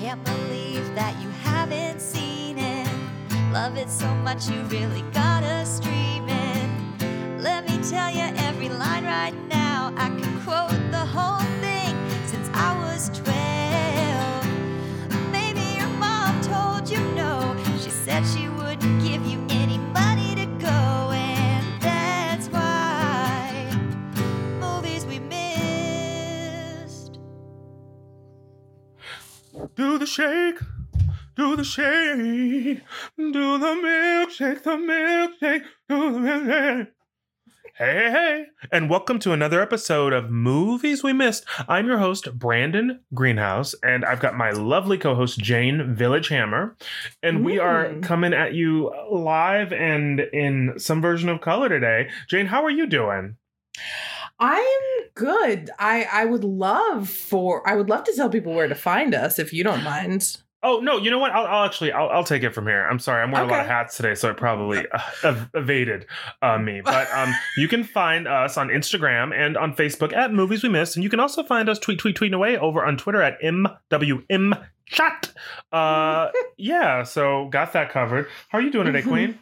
Can't believe that you haven't seen it. Love it so much you really gotta stream it. Let me tell you every line right now. I can quote the whole thing since I was 12. Do the shake, do the shake, do the milkshake, the milkshake, do the milkshake. Hey, hey, hey, and welcome to another episode of Movies We Missed. I'm your host, Brandon Greenhouse, and I've got my lovely co host, Jane Village Hammer. And we are Mm. coming at you live and in some version of color today. Jane, how are you doing? I'm good. I I would love for I would love to tell people where to find us if you don't mind. Oh no! You know what? I'll, I'll actually I'll, I'll take it from here. I'm sorry, I'm wearing a lot of hats today, so it probably uh, ev- evaded uh, me. But um, you can find us on Instagram and on Facebook at Movies We Missed, and you can also find us tweet tweet tweeting away over on Twitter at mwm chat. Uh, yeah, so got that covered. How are you doing today, Mhm. Queen?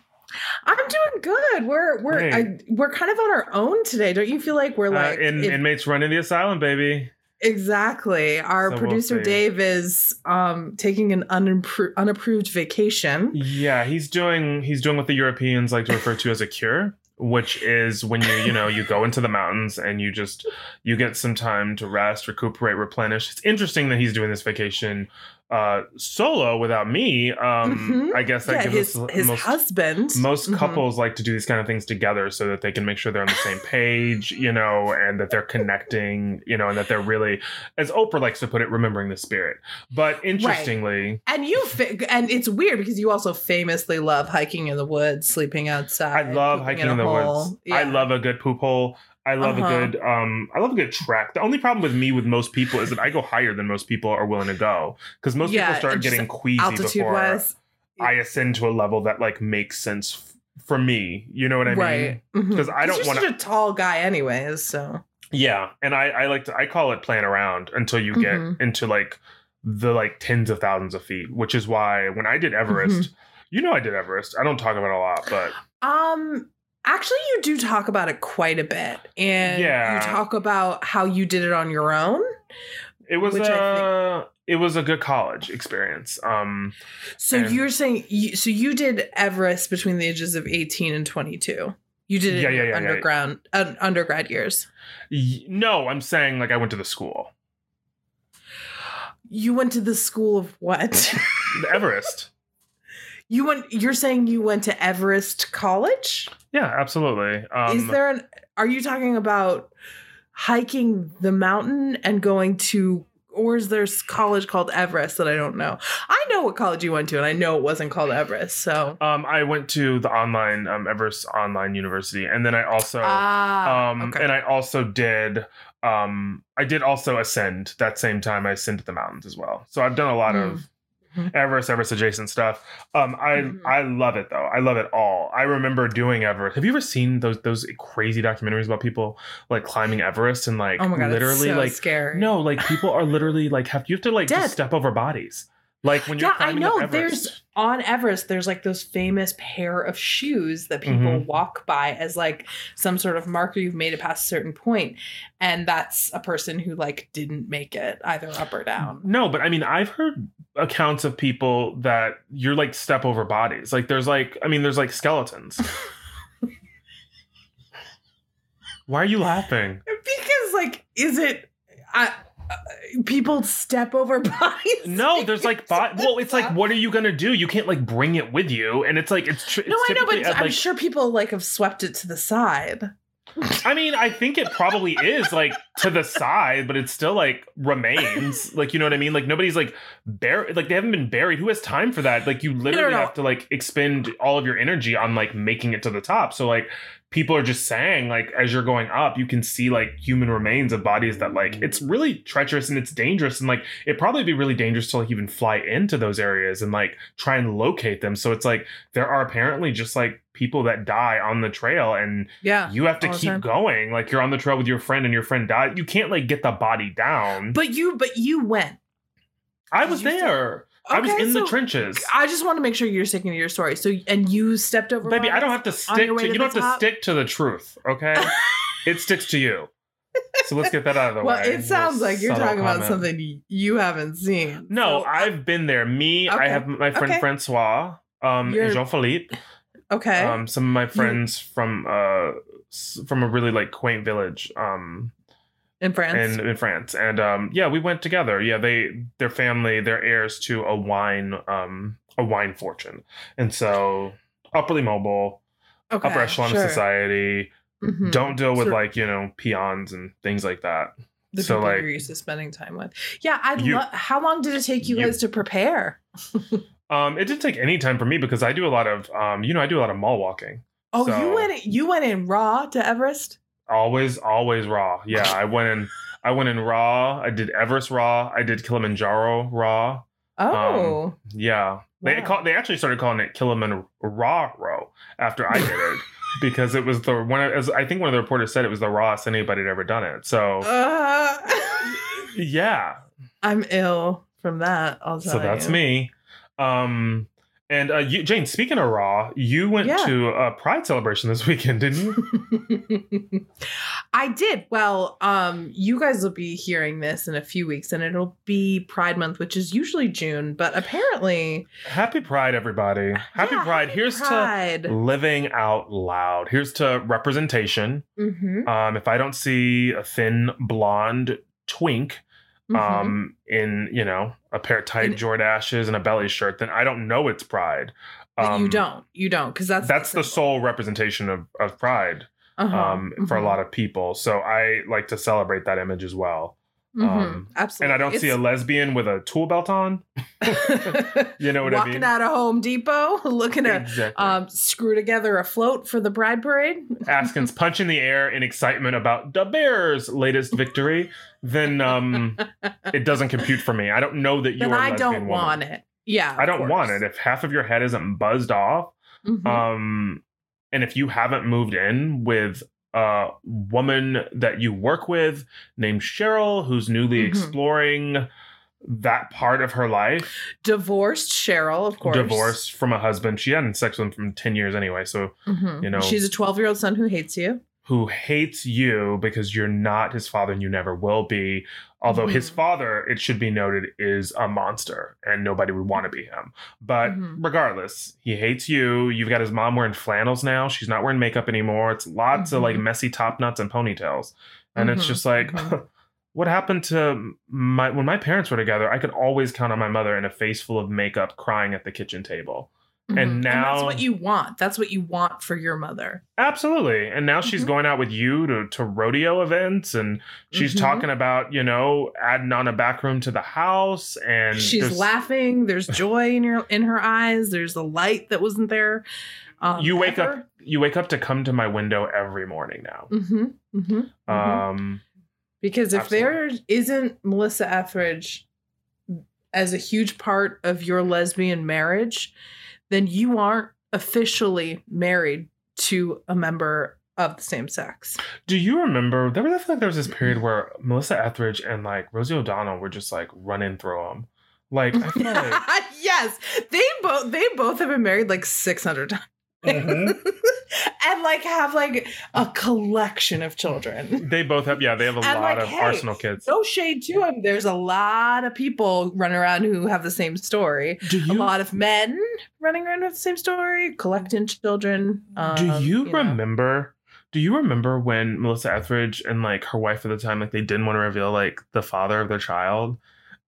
I'm doing good. We're we're Great. I, we're kind of on our own today. Don't you feel like we're Uh, like in, if- inmates running the asylum, baby. exactly? Our So we'll producer. Dave is um taking an unappro- unapproved vacation. Yeah, he's doing he's doing what the Europeans like to refer to as a cure, which is when you you know you go into the mountains and you just you get some time to rest, recuperate, replenish. It's interesting that he's doing this vacation uh solo without me. Um Mhm. I guess that yeah, gives his us his most husband. most Mhm. couples like to do these kind of things together so that they can make sure they're on the same page, you know, and that they're connecting, you know, and that they're really, as Oprah likes to put it, remembering the spirit. But interestingly, And you fa- and it's weird because you also famously love hiking in the woods, sleeping outside. I love hiking in a the hole. woods. I love a good poop hole. I love Uh-huh. a good um I love a good trek. The only problem with me with most people is that I go higher than most people are willing to go because most Yeah, people start getting queasy before wise. I ascend to a level that like makes sense f- for me. You know what I mean? right. Mhm. 'Cause I don't wanna- such a tall guy, anyways. So Yeah, and I I like to I call it playing around until you get Mhm. into like the like tens of thousands of feet, which is why when I did Everest, Mm-hmm. you know I did Everest. I don't talk about it a lot, but Um, actually, you do talk about it quite a bit, and Yeah. you talk about how you did it on your own. it was I think- uh it was a good college experience. Um So And- you're saying, you, so you did Everest between the ages of 18 and 22. You did it Yeah, in yeah, your yeah, underground uh, undergrad years. no, I'm saying like I went to the school. You went to the school of what? Everest. you went. You're saying you went to Everest College? Yeah, absolutely. Um Is there an? Are you talking about hiking the mountain and going to? Or is there college called Everest that I don't know? I know what college you went to, and I know it wasn't called Everest. So um I went to the online um Everest Online University and then I also ah, um okay. and i also did um i did also ascend that same time i ascended the mountains as well so i've done a lot of Mhm. Everest everest adjacent stuff. Um i Mhm. i love it though. I love it all. I remember doing everest. Have you ever seen those those crazy documentaries about people like climbing everest and like oh my god, literally so like scary. no like people are literally like have you have to like just step over bodies like when you're Yeah, I know. Everest. There's on Everest. There's like those famous pair of shoes that people Mhm. walk by as like some sort of marker you've made it past a certain point, and that's a person who like didn't make it either up or down. No, but I mean, I've heard accounts of people that you're like step over bodies. Like there's like, I mean, there's like skeletons. Why are you laughing? Because like, is it? I, people step over bodies. No, there's like, well, it's like, what are you gonna do? You can't like bring it with you, and it's like, it's. Tr- it's No, I know, but at, I'm like, sure people like have swept it to the side. I mean, I think it probably is like to the side, but it still like remains. Like, you know what I mean? Like nobody's like buried. Like they haven't been buried. Who has time for that? Like you literally no. have to like expend all of your energy on like making it to the top. So like people are just saying like as you're going up, you can see like human remains of bodies that like mm. it's really treacherous and it's dangerous and like it'd probably be really dangerous to like even fly into those areas and like try and locate them. So it's like there are apparently just like people that die on the trail and Yeah. you have to keep time. going. Like you're on the trail with your friend and your friend died. You can't like get the body down. But you, but you went. I was there. I was Okay, in the trenches. I just want to make sure you're sticking to your story. So, and you stepped over. Baby, I don't have to stick your to you don't the have to stick to the truth, okay? it sticks to you. So let's get that out of the Well, way. Well, it sounds like you're talking about something you haven't seen. No, So, I've been there. Me, I have my friend Okay. Francois, um, You're- and Jean Philippe. okay. Um, some of my friends from uh from a really like quaint village. Um, in France. in in France, and um, yeah, we went together. Yeah, they their family, they're heirs to a wine um a wine fortune, and so upperly mobile, okay. upper echelon sure. of society. Mhm. Don't deal with So- like you know peons and things like that. the so, people like- you're used to spending time with. Yeah, I'd love. How long did it take you, you- guys to prepare? Um, it didn't take any time for me because I do a lot of um, you know, I do a lot of mall walking. Oh, So- you went. You went in raw to Everest. Always, always raw. Yeah, I went in. I went in raw. I did Everest raw. I did Kilimanjaro raw. Oh, Yeah, they Wow. call. They actually started calling it Kilimanjaro after I did it because it was the one. As I think one of the reporters said, it was the rawest anybody had ever done it. So Uh, yeah, I'm ill from that. I'll so that's you. me. Um, and uh, you, Jane, speaking of raw, you went Yeah. to a Pride celebration this weekend, didn't you? I did. Well, um, you guys will be hearing this in a few weeks, and it'll be Pride Month, which is usually June, but apparently, Happy Pride, everybody! Happy Yeah, Pride. Here's Pride. to living out loud. Here's to representation. Mhm, Um, if I don't see a thin blonde twink mhm. um in you know a pair of tight In- Jordashes and a belly shirt, then I don't know it's pride. Um, you don't. You don't, because that's That's the sole representation of, of pride uh-huh, um, for a mhm, lot of people. So I like to celebrate that image as well. mhm, um, absolutely. And I don't see a lesbian with a tool belt on. You know what I Walking mean? out of Home Depot, looking to Exactly. um, screw together a float for the bride parade. Askins punching the air in excitement about the Bears' latest victory, then um, it doesn't compute for me. I don't know that you Then are. I don't woman. want it. Yeah, I don't want it. If half of your head isn't buzzed off, Mhm. um, and if you haven't moved in with a woman that you work with named Cheryl, who's newly Mhm. exploring that part of her life, Divorced Cheryl, of course. divorced from a husband, she hadn't sex with him from ten years anyway. So Mhm. you know- she's a 12 year old son who hates you. Who hates you because you're not his father and you never will be. Although his Mhm. father, it should be noted, is a monster and nobody would want to be him. But Mhm. regardless, he hates you. You've got his mom wearing flannels now. She's not wearing makeup anymore. It's lots of like Mhm. messy top knots and ponytails. And it's Mhm. just like, Mhm. what happened to my when my parents were together? I could always count on my mother in a face full of makeup crying at the kitchen table. And Mhm. that's now- what you want. That's what you want for your mother. Absolutely. And now she's Mhm. going out with you to, to rodeo events and she's Mhm. talking about, you know, adding on a back room to the house and She's there's- laughing. There's joy in your in her eyes. There's a light that wasn't there. Um, you wake up you wake up to come to my window every morning now. hmm hmm Um Because if there isn't Melissa Etheridge as a huge part of your lesbian marriage, then you aren't officially married to a member of the same sex. do you remember there was I feel like there was this period where Melissa Etheridge and like Rosie O'Donnell were just like running through them. Like I feel like yes, they both they both have been married like 600 times. Mhm. and like have like a collection of children. they both have yeah, they have a And, lot like, of hey, Arsenal kids. No shade to them. There's a lot of people running around who have the same story. Do you, a lot of men running around with the same story, collecting children. Do um, you, know. remember? Do you remember when Melissa Etheridge and like her wife at the time, like they didn't want to reveal like the father of their child,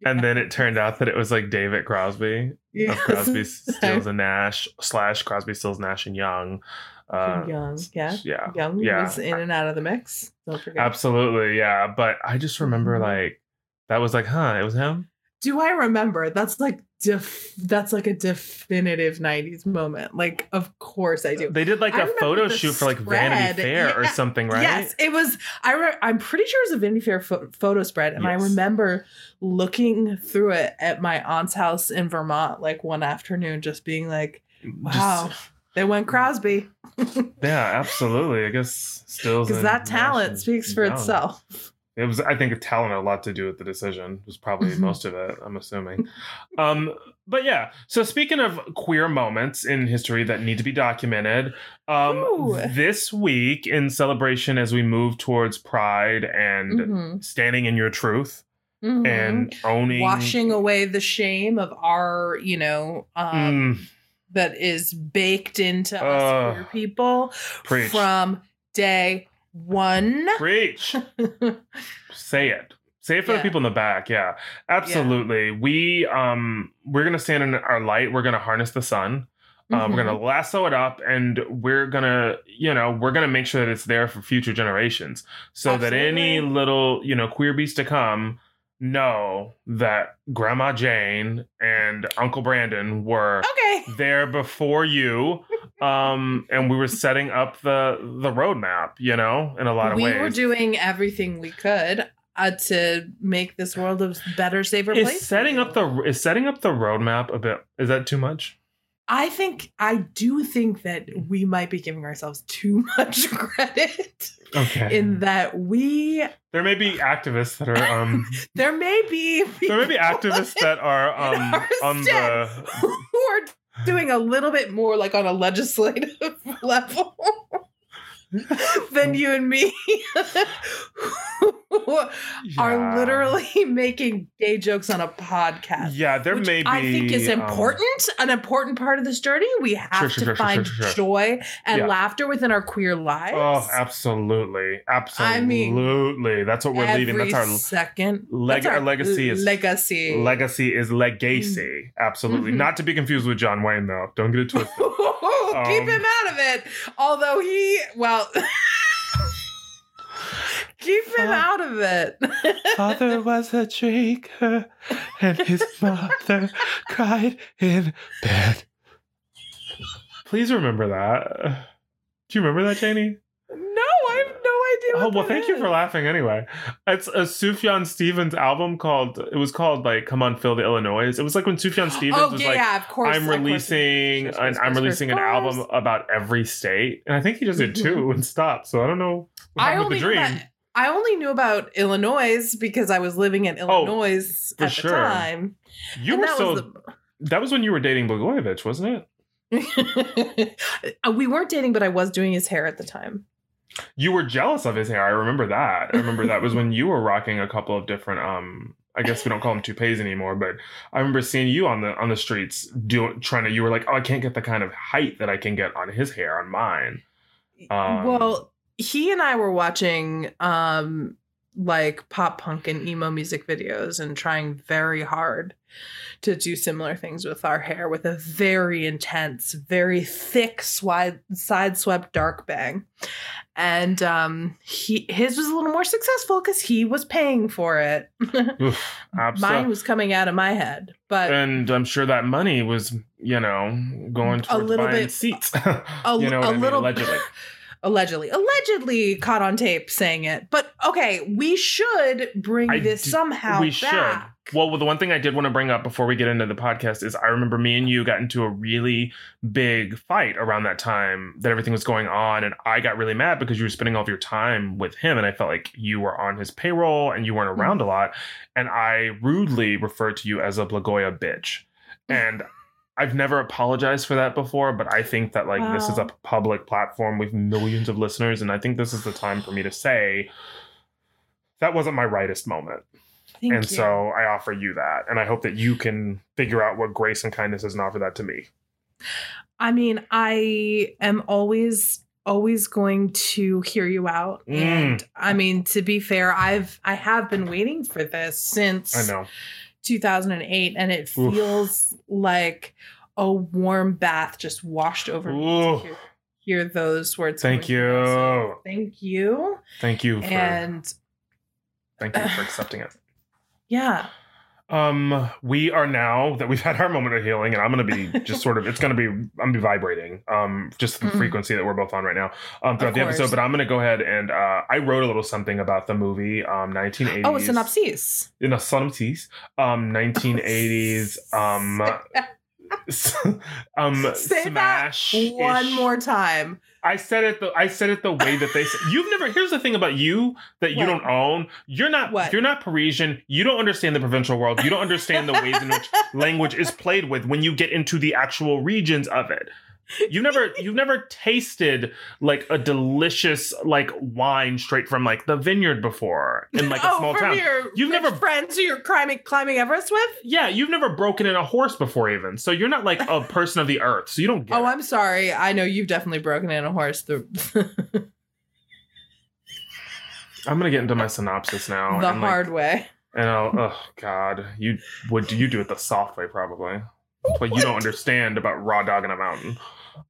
and then it turned out that it was like David Crosby Yes. of Crosby, Stills and Nash slash Crosby, Stills, Nash and Young. Uh, Young, yeah. yeah, Young yeah. was in and out of the mix. Don't forget. absolutely, yeah. But I just remember Mhm. like that was like, huh, it was him. Do I remember? That's like def- that's like a definitive '90s moment. Like, of course I do. They did like I a photo shoot for like Vanity. Fair or something, right? Yes, it was. I re- I'm pretty sure it was a Vanity Fair pho- photo spread, and I remember looking through it at my aunt's house in Vermont, like one afternoon, just being like, Just- "Wow, they went Crosby," yeah, absolutely. I guess still because that talent speaks for itself. It was I think a talent had a lot to do with the decision. Was probably Mhm. most of it. I'm assuming. um, but yeah. So speaking of queer moments in history that need to be documented, um, this week in celebration as we move towards Pride and Mhm. standing in your truth Mhm. and owning washing away the shame of our, you know, um, Mm, that is baked into Ugh. us queer people Preach. from day one. preach. say it. Say it for the people in the back. Yeah. Absolutely. We um we're gonna stand in our light. We're gonna harness the sun. Um, we're Mhm. gonna lasso it up and we're gonna you know we're gonna make sure that it's there for future generations so that any little you know queer beast to come know that grandma jane and uncle brandon were Okay. there before you um and we were setting up the the roadmap you know in a lot of we ways We were doing everything we could uh, to make this world a better, safer is place. setting up the is setting up the roadmap a bit is that too much I think I do think that we might be giving ourselves too much credit okay. in that we there may be activists that are um there may be there may be activists that are um on the who are doing a little bit more like on a legislative level than you and me who are literally making gay jokes on a podcast. yeah there may be I think is um, important, an important part of this journey. We have Sure, to sure, find sure, joy and Yeah. laughter within our queer lives. oh absolutely absolutely I mean, that's what we're leaving that's our second. leg- That's our legacy is- legacy. legacy is legacy absolutely Mhm. not to be confused with john wayne though don't get it twisted Keep Um, him out of it. Although he, well, keep him Uh, out of it. Father was a drinker, and his mother cried in bed. Please remember that. Do you remember that, Janie? no, I have no idea. Oh well, that thank you for laughing. Anyway, it's a Sufjan Stevens album called. It was called like "Come on, Fill the Illinois." It was like when Sufjan Stevens Oh was yeah, like, yeah, of course. "I'm of releasing, course, an, I'm releasing an album about every state," and I think he just did two and stopped. So I don't know. What I only with the knew dream. about, I only knew about Illinois because I was living in Illinois Oh, for at sure. the time. You And were that so. was That was when you were dating Blagojevich, wasn't it? Uh, we weren't dating, but I was doing his hair at the time. You were jealous of his hair. I remember that. I remember that was when you were rocking a couple of different um I guess we don't call them toupees anymore, but I remember seeing you on the on the streets doing trying to you were like, "Oh, I can't get the kind of height that I can get on his hair on mine." Um, well, he and I were watching um like pop punk and emo music videos and trying very hard to do similar things with our hair with a very intense, very thick side swept dark bang. And um he his was a little more successful because he was paying for it. Oof, Mine was coming out of my head. But and I'm sure that money was, you know, going to A little bit- seats. a, you know a I mean? little Allegedly. Allegedly allegedly caught on tape saying it but okay we should bring I this d- somehow we back should. Well, the one thing I did want to bring up before we get into the podcast is I remember me and you got into a really big fight around that time that everything was going on, and I got really mad because you were spending all of your time with him, and I felt like you were on his payroll and you weren't Mm-hmm. around a lot, and I rudely referred to you as a Blagoya bitch, and. I've never apologized for that before, but I think that like this is a public platform with millions of listeners, and I think this is the time for me to say that wasn't my rightest moment Thank and you. so I offer you that, and I hope that you can figure out what grace and kindness is and offer that to me. i mean i am always always going to hear you out Mm. and i mean to be fair i've i have been waiting for this since I know. 2008 and it Oof. feels like a warm bath just washed over me to hear, hear those words Thank you. So thank you Thank you for and thank you for accepting it. yeah Um, we are now that we've had our moment of healing, and I'm gonna be just sort of it's gonna be I'm gonna be vibrating. Um, just the Mhm. frequency that we're both on right now. Um, throughout the episode, but I'm gonna go ahead and uh, I wrote a little something about the movie. Um, 1980s. oh a synopsis in a synopsis. Um, 1980s. Um, um, Say that smash. one more time I said it the I said it the way that they said. You've never. Here's the thing about you that you What? don't own. You're not. What? You're not Parisian. You don't understand the provincial world. You don't understand the ways in which language is played with when you get into the actual regions of it. You've never you've never tasted like a delicious like wine straight from like the vineyard before in like a oh, small from town. your You've never- friends who you're climbing climbing Everest with. Yeah, you've never broken in a horse before even. So you're not like a person of the earth. So you don't get Oh, it. I'm sorry. I know you've definitely broken in a horse. The I'm gonna get into my synopsis now. the and, like, hard way. And I'll, oh God, you would you do it the soft way probably, but you don't understand about raw dog in a mountain.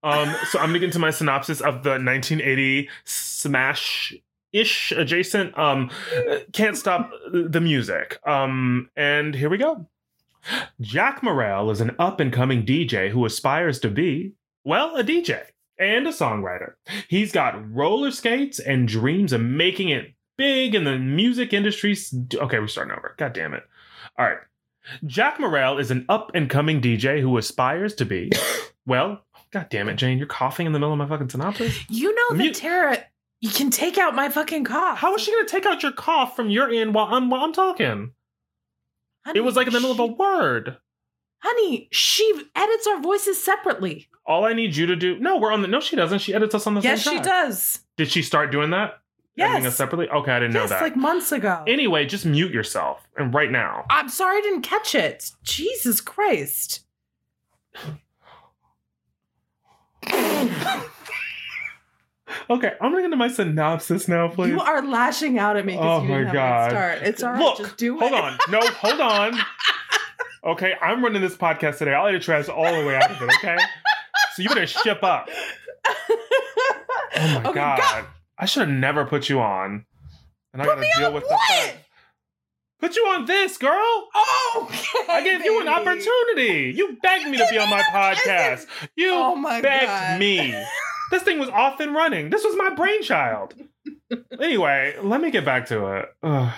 Um, so I'm gonna get into my synopsis of the 1980 smash ish adjacent. Um, can't stop the music. Um, and here we go. Jack Morrell is an up and coming DJ who aspires to be, well, a DJ and a songwriter. He's got roller skates and dreams of making it big in the music industry. Okay, we're starting over. God damn it. All right. Jack Morrell is an up and coming DJ who aspires to be, well, God damn it, Jane, you're coughing in the middle of my fucking synopsis. You know that Tara, you can take out my fucking cough. How is she gonna take out your cough from your end while I'm while I'm talking? Honey, It was like in the middle of a word. Honey, she edits our voices separately. All I need you to do. No, we're on the. No, she doesn't. She edits us on the yes, same she does. Did she start doing that? Editing us Yes. separately. Okay, I didn't know that. like months ago. anyway, just mute yourself and right now. I'm sorry I didn't catch it. Jesus Christ. Okay, I'm gonna get into my synopsis now, please. You are lashing out at me Oh because you didn't my have God. start. It's all right. Look, just do hold it. on. No, hold on. Okay, I'm running this podcast today. I'll edit your ass all the way out of it. Okay, so you better ship up. Oh my Okay, god, go. I should have never put you on. And I gotta deal with what? the fact- Put you on this, girl. Oh, okay, I gave you an opportunity. You begged me to be on my podcast. You Oh my begged God. me. This thing was off and running. This was my brainchild. anyway, let me get back to it. Ugh.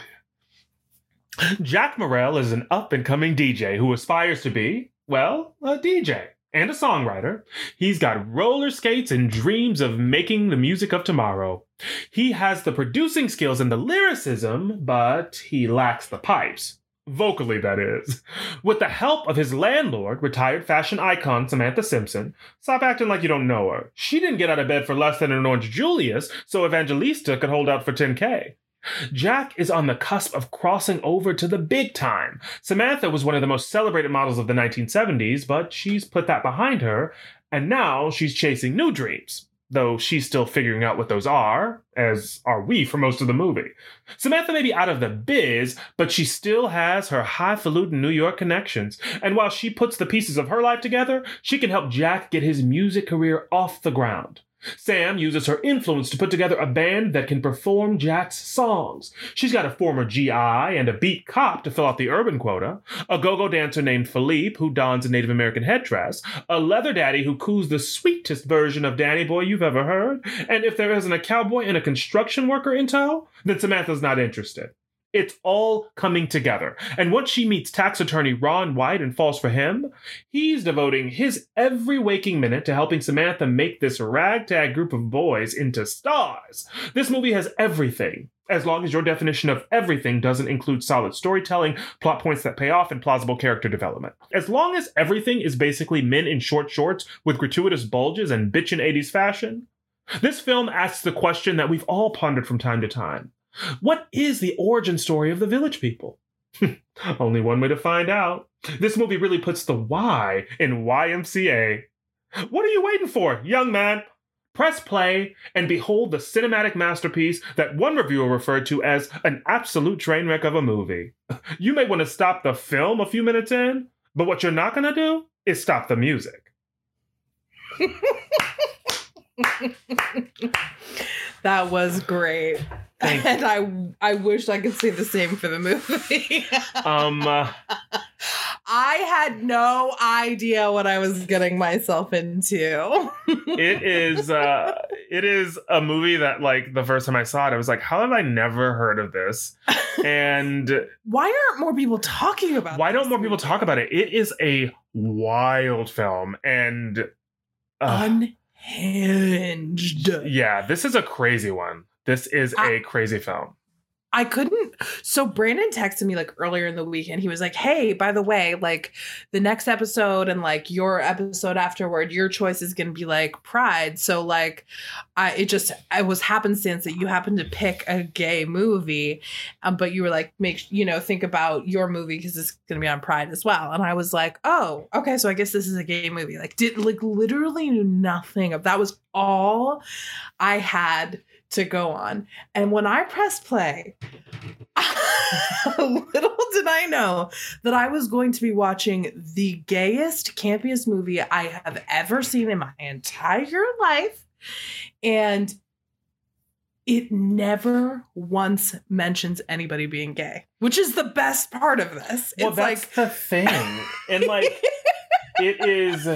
Jack Morrell is an up and coming DJ who aspires to be, well, a DJ and a songwriter. He's got roller skates and dreams of making the music of tomorrow. He has the producing skills and the lyricism, but he lacks the pipes. Vocally, that is. With the help of his landlord, retired fashion icon Samantha Simpson, stop acting like you don't know her. She didn't get out of bed for less than an Orange Julius, so Evangelista could hold out for 10K. Jack is on the cusp of crossing over to the big time. Samantha was one of the most celebrated models of the 1970s, but she's put that behind her, and now she's chasing new dreams. Though she's still figuring out what those are, as are we for most of the movie. Samantha may be out of the biz, but she still has her highfalutin New York connections. And while she puts the pieces of her life together, she can help Jack get his music career off the ground. Sam uses her influence to put together a band that can perform Jack's songs. She's got a former GI and a beat cop to fill out the urban quota, a go-go dancer named Philippe who dons a Native American headdress, a leather daddy who coos the sweetest version of Danny Boy you've ever heard, and if there isn't a cowboy and a construction worker in tow, then Samantha's not interested. It's all coming together. And once she meets tax attorney Ron White and falls for him, he's devoting his every waking minute to helping Samantha make this ragtag group of boys into stars. This movie has everything, as long as your definition of everything doesn't include solid storytelling, plot points that pay off, and plausible character development. As long as everything is basically men in short shorts with gratuitous bulges and bitchin' 80s fashion. This film asks the question that we've all pondered from time to time. What is the origin story of the village people? Only one way to find out. This movie really puts the why in YMCA. What are you waiting for, young man? Press play and behold the cinematic masterpiece that one reviewer referred to as an absolute train wreck of a movie. You may want to stop the film a few minutes in, but what you're not going to do is stop the music. That was great. Thank and I I wish I could say the same for the movie. Um, uh, I had no idea what I was getting myself into. it is uh it is a movie that like the first time I saw it, I was like, how have I never heard of this? And Why aren't more people talking about it? why don't more people talk about it? It is a wild film and uh, unhinged. Yeah, this is a crazy one. This is I- a crazy film. I couldn't. So Brandon texted me like earlier in the week, and he was like, "Hey, by the way, like the next episode and like your episode afterward, your choice is gonna be like Pride. So like, I it just it was happenstance that you happened to pick a gay movie, um, but you were like, make you know think about your movie because it's gonna be on Pride as well. And I was like, oh, okay, so I guess this is a gay movie. Like, did like literally knew nothing of that was all I had to go on. And when I pressed play, little did I know that I was going to be watching the gayest, campiest movie I have ever seen in my entire life. And it never once mentions anybody being gay, which is the best part of this. Well, it's that's like the thing. And like it is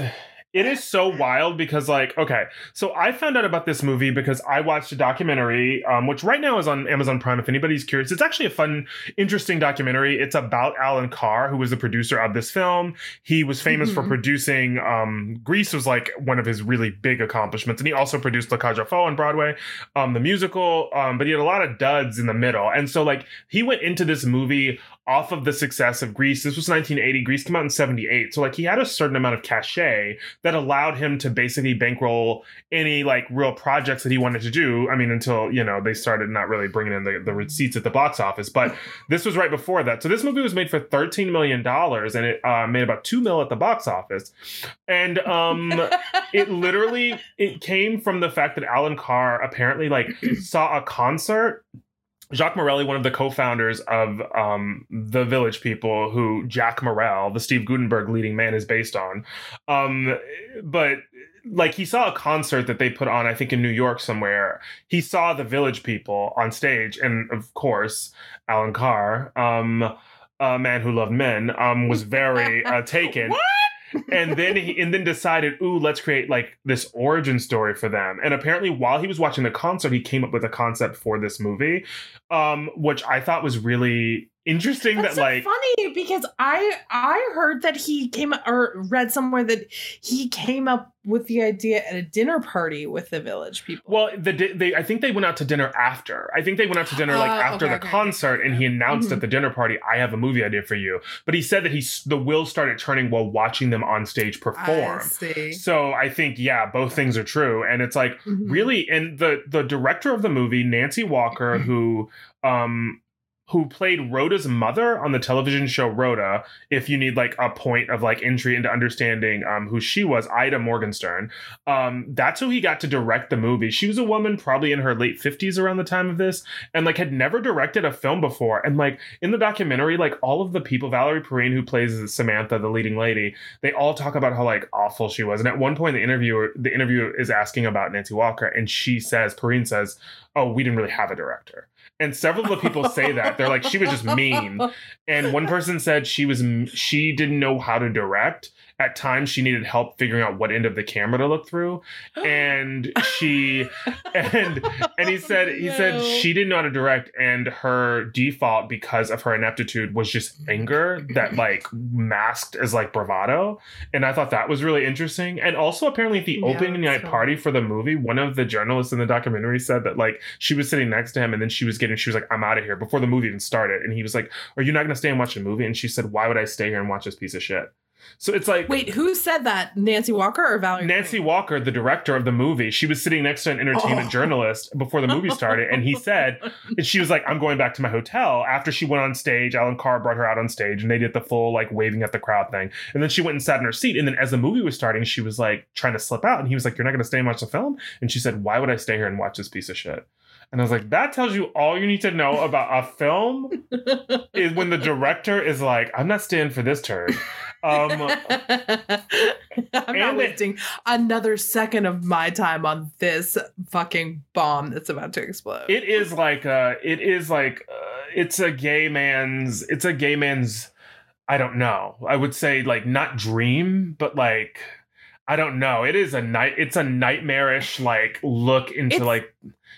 it is so wild because like okay so i found out about this movie because i watched a documentary um, which right now is on amazon prime if anybody's curious. It's actually a fun interesting documentary. It's about allan carr who was the producer of this film. He was famous for Mhm. producing um, grease was like one of his really big accomplishments. And he also produced la cage aux Folles on broadway um, the musical um, but he had a lot of duds in the middle. And so like he went into this movie off of the success of Grease. This was 1980. Grease came out in 78. So like he had a certain amount of cachet that allowed him to basically bankroll any like real projects that he wanted to do. I mean, until, you know, they started not really bringing in the, the receipts at the box office. But this was right before that. So this movie was made for $13 million and it uh, made about 2 mil at the box office. And um it literally it came from the fact that Allan Carr apparently like saw a concert Jacques Morali, one of the co-founders of um, the Village People, who Jack Morell, the Steve Guttenberg leading man, is based on. Um, but like he saw a concert that they put on, I think in New York somewhere. He saw the Village People on stage, and of course, Allan Carr, um, a man who loved men, um, was very uh, taken What? And then he and then decided, ooh, let's create like this origin story for them. And apparently, while he was watching the concert, he came up with a concept for this movie, um, which I thought was really interesting. That's that so like, funny because I I heard that he came or read somewhere that he came up with the idea at a dinner party with the village people. well, the they I think they went out to dinner after. I think they went out to dinner like Oh, after okay, the okay, okay, concert, and he announced Mhm. at the dinner party, "I have a movie idea for you." But he said that he the wheels started turning while watching them on stage perform. I. So I think yeah, both things are true, and it's like Mhm. really and the the director of the movie nancy walker who um who played Rhoda's mother on the television show Rhoda, if you need like a point of like entry into understanding um, who she was, Ida Morgenstern. Um, that's who he got to direct the movie. She was a woman probably in her late 50s around the time of this and like had never directed a film before. And like in the documentary, like all of the people, Valerie Perrine, who plays Samantha, the leading lady, they all talk about how like awful she was. And at one point, the interviewer, the interviewer is asking about Nancy Walker, and she says, Perrine says, "Oh, we didn't really have a director." And several of the people say that they're like, she was just mean. And one person said she was she didn't know how to direct. At times, she needed help figuring out what end of the camera to look through, and she and and he said he said she didn't know how to direct, and her default because of her ineptitude was just anger that like masked as like bravado. And I thought that was really interesting. And also, apparently, at the Yeah, opening night party for the movie, one of the journalists in the documentary said that like she was sitting next to him, and then she was getting she was like, "I'm out of here" before the movie even started, and he was like, "Are you not going to stay and watch the movie?" And she said, "Why would I stay here and watch this piece of shit?" So it's like Wait, who said that? Nancy Walker or Valerie? Nancy? Walker, the director of the movie, she was sitting next to an entertainment Oh. journalist before the movie started, and he said, and she was like, "I'm going back to my hotel." After she went on stage, Allan Carr brought her out on stage, and they did the full like waving at the crowd thing. And then she went and sat in her seat. And then as the movie was starting, she was like trying to slip out, and he was like, "You're not going to stay and watch the film?" And she said, "Why would I stay here and watch this piece of shit?" And I was like, "That tells you all you need to know about a film is when the director is like, I'm not staying for this turn. Um, I'm not And it- wasting another second of my time on this fucking bomb that's about to explode. it is like uh it is like uh, it's a gay man's it's a gay man's i don't know i would say like not dream but like i don't know it is a night it's a nightmarish like look into It's- like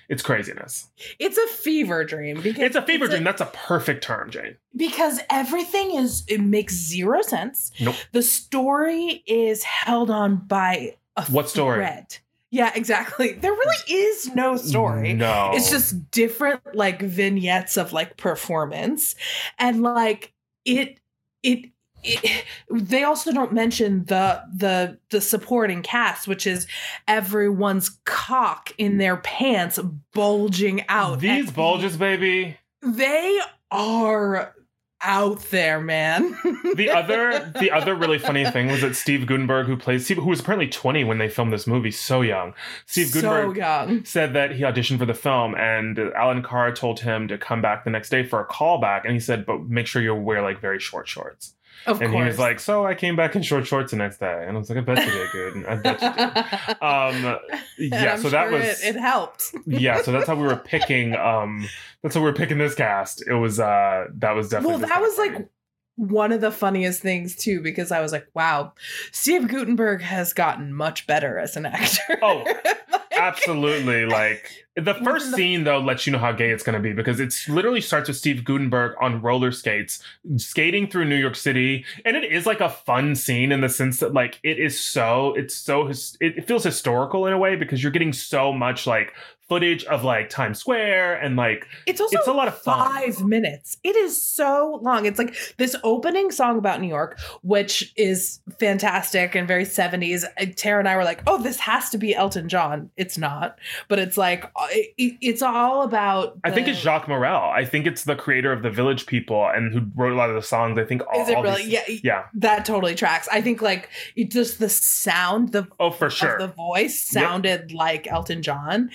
it's craziness it's a fever dream because it's a fever dream that's a perfect term jane because everything is it makes zero sense. Nope. The story is held on by a What story? thread. Yeah, exactly. There really is no story. No. It's just different like vignettes of like performance. And like it it it, they also don't mention the the the supporting cast, which is everyone's cock in their pants bulging out. These bulges, baby. they are out there, man. The other the other really funny thing was that Steve Guttenberg, who plays Steve, who was apparently 20 when they filmed this movie, so young. Steve so Guttenberg young. said that he auditioned for the film and Allan Carr told him to come back the next day for a callback and he said but make sure you wear like very short shorts Of and course. he was like so I came back in short shorts the next day and I was like I bet you did good I bet you did um yeah so that was it, it helped. yeah so that's how we were picking um that's how we were picking this cast it was uh that was definitely well, that was funny. like one of the funniest things too, because I was like, wow, Steve Guttenberg has gotten much better as an actor. Oh, Like, absolutely like the first the- scene though lets you know how gay it's going to be because it literally starts with steve guttenberg on roller skates skating through new york city and it is like a fun scene in the sense that like it is so it's so it, feels historical in a way because you're getting so much like footage of like times square and like It's also it's a lot of fun five minutes. It is so long. It's like this opening song about New York, which is fantastic and very 70s. Uh, Tara and I were like, oh, this has to be Elton John. It's not, but it's like, it, it's all about. I think it's Jacques Morel. I think it's the creator of the Village People and who wrote a lot of the songs. I think all, Is it all really? these- Yeah. yeah. That totally tracks. I think like it just the sound, the Oh, for sure. of the voice sounded like Elton John.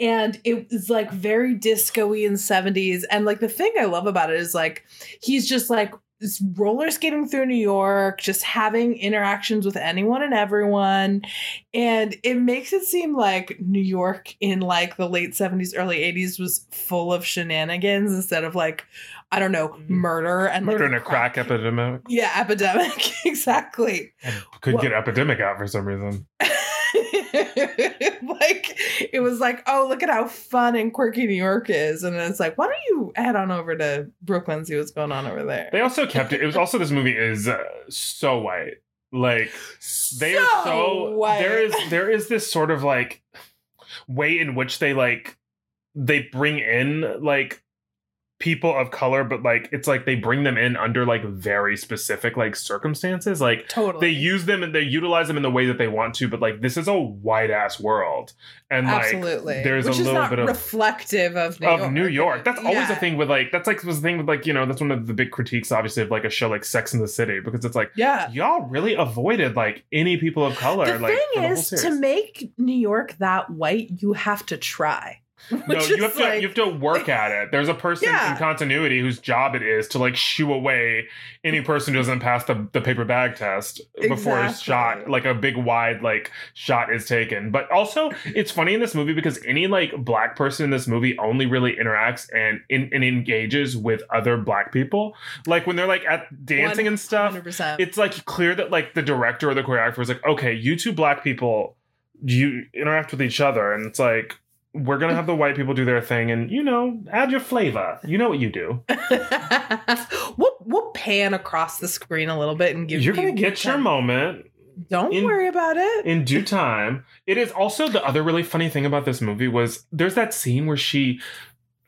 And it was like very disco-y in 70s. And like the thing I love about it is like he's just like s- roller skating through New York, just having interactions with anyone and everyone. And it makes it seem like New York in like the late 70s, early 80s was full of shenanigans instead of like, I don't know, mm-hmm. murder and Murder like and a crack epidemic. Yeah, epidemic. exactly. Could Well- get epidemic out for some reason. like it was like, oh, look at how fun and quirky New York is, and then it's like, why don't you head on over to Brooklyn see what's going on over there? They also kept it. It was also this movie is uh, so white. Like they are so white. there is there is this sort of like way in which they like they bring in like people of color but like it's like they bring them in under like very specific like circumstances like totally. they use them and they utilize them in the way that they want to but like this is a white ass world and like absolutely. there's Which a little bit of reflective of New of York. New York. That's always Yeah. thing with like that's like was the thing with like you know that's one of the big critiques obviously of like a show like Sex in the City because it's like Yeah. y'all really avoided like any people of color. The like thing is, to make New York that white, you have to try. No, you have to like- you have to work at it. There's a person Yeah. in continuity whose job it is to like shoo away any person who doesn't pass the, the paper bag test before a shot like a big wide like shot is taken. But also it's funny in this movie because any like black person in this movie only really interacts and in, and engages with other black people. Like when they're like at dancing and stuff, it's like clear that like the director or the choreographer is like, okay, you two black people, you interact with each other, and it's like we're gonna have the white people do their thing, and you know, add your flavor. You know what you do. we'll we'll pan across the screen a little bit and give You're you gonna get your ten- moment Don't in- worry about it. in due time. It is also the other really funny thing about this movie was there's that scene where she.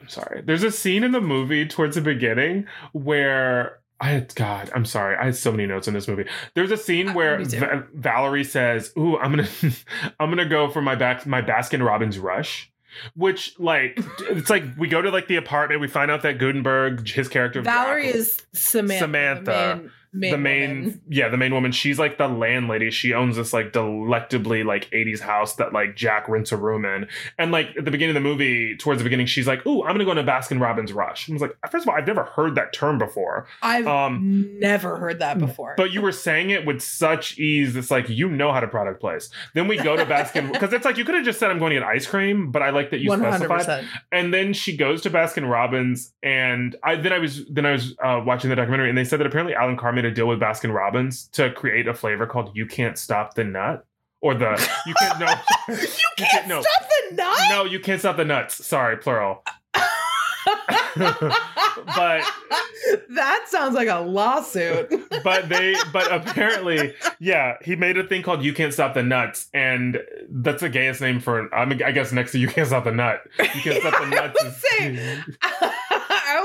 I'm sorry. There's a scene in the movie towards the beginning where I had God. I'm sorry. I had so many notes in this movie. There's a scene Uh, where. Va- Valerie says, "Ooh, I'm gonna, I'm gonna go for my back, my Baskin Robbins rush." Which like it's like we go to like the apartment. We find out that Guttenberg, his character Valerie is Samantha. Samantha, main, the main woman. yeah the main woman. She's like the landlady. She owns this like delectably like 80s house that like jack rents a room in. And like at the beginning of the movie towards the beginning she's like ooh i'm gonna go into baskin robbins rush. And i was like first of all i've never heard that term before. I've um never heard that before. but you were saying it with such ease. It's like you know how to product place. Then we go to baskin because it's like you could have just said i'm going to get ice cream but i like that you one hundred specified percent. and then she goes to Baskin Robbins, and I then I was then I was uh, watching the documentary, and they said that apparently Allan Carr made a deal with Baskin Robbins to create a flavor called "You Can't Stop the Nut" or the you can't no You can't- can't no. stop the nut. no you can't stop the nuts. Sorry, plural. but that sounds like a lawsuit. but they but apparently yeah he made a thing called you can't stop the nuts and that's the gayest name for I mean I guess next to you can't stop the nut you can't stop the Yeah, I nuts would is- say- I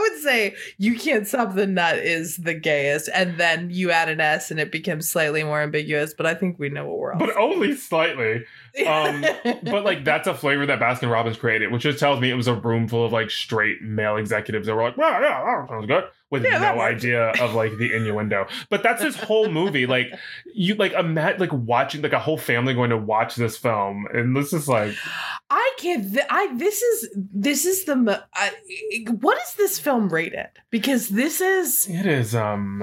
would say you can't stop the nut is the gayest, and then you add an S and it becomes slightly more ambiguous. But I think we know what we're all. but only slightly um, but like that's a flavor that Baskin Robbins created, which just tells me it was a room full of like straight male executives that were like, "Well, yeah, that sounds good," with Yeah, no idea of like the innuendo. But that's this whole movie. Like you like imagine like watching like a whole family going to watch this film, and this is like I can't. Th- I this is this is the. mo- I, what is this film rated? Because this is it is um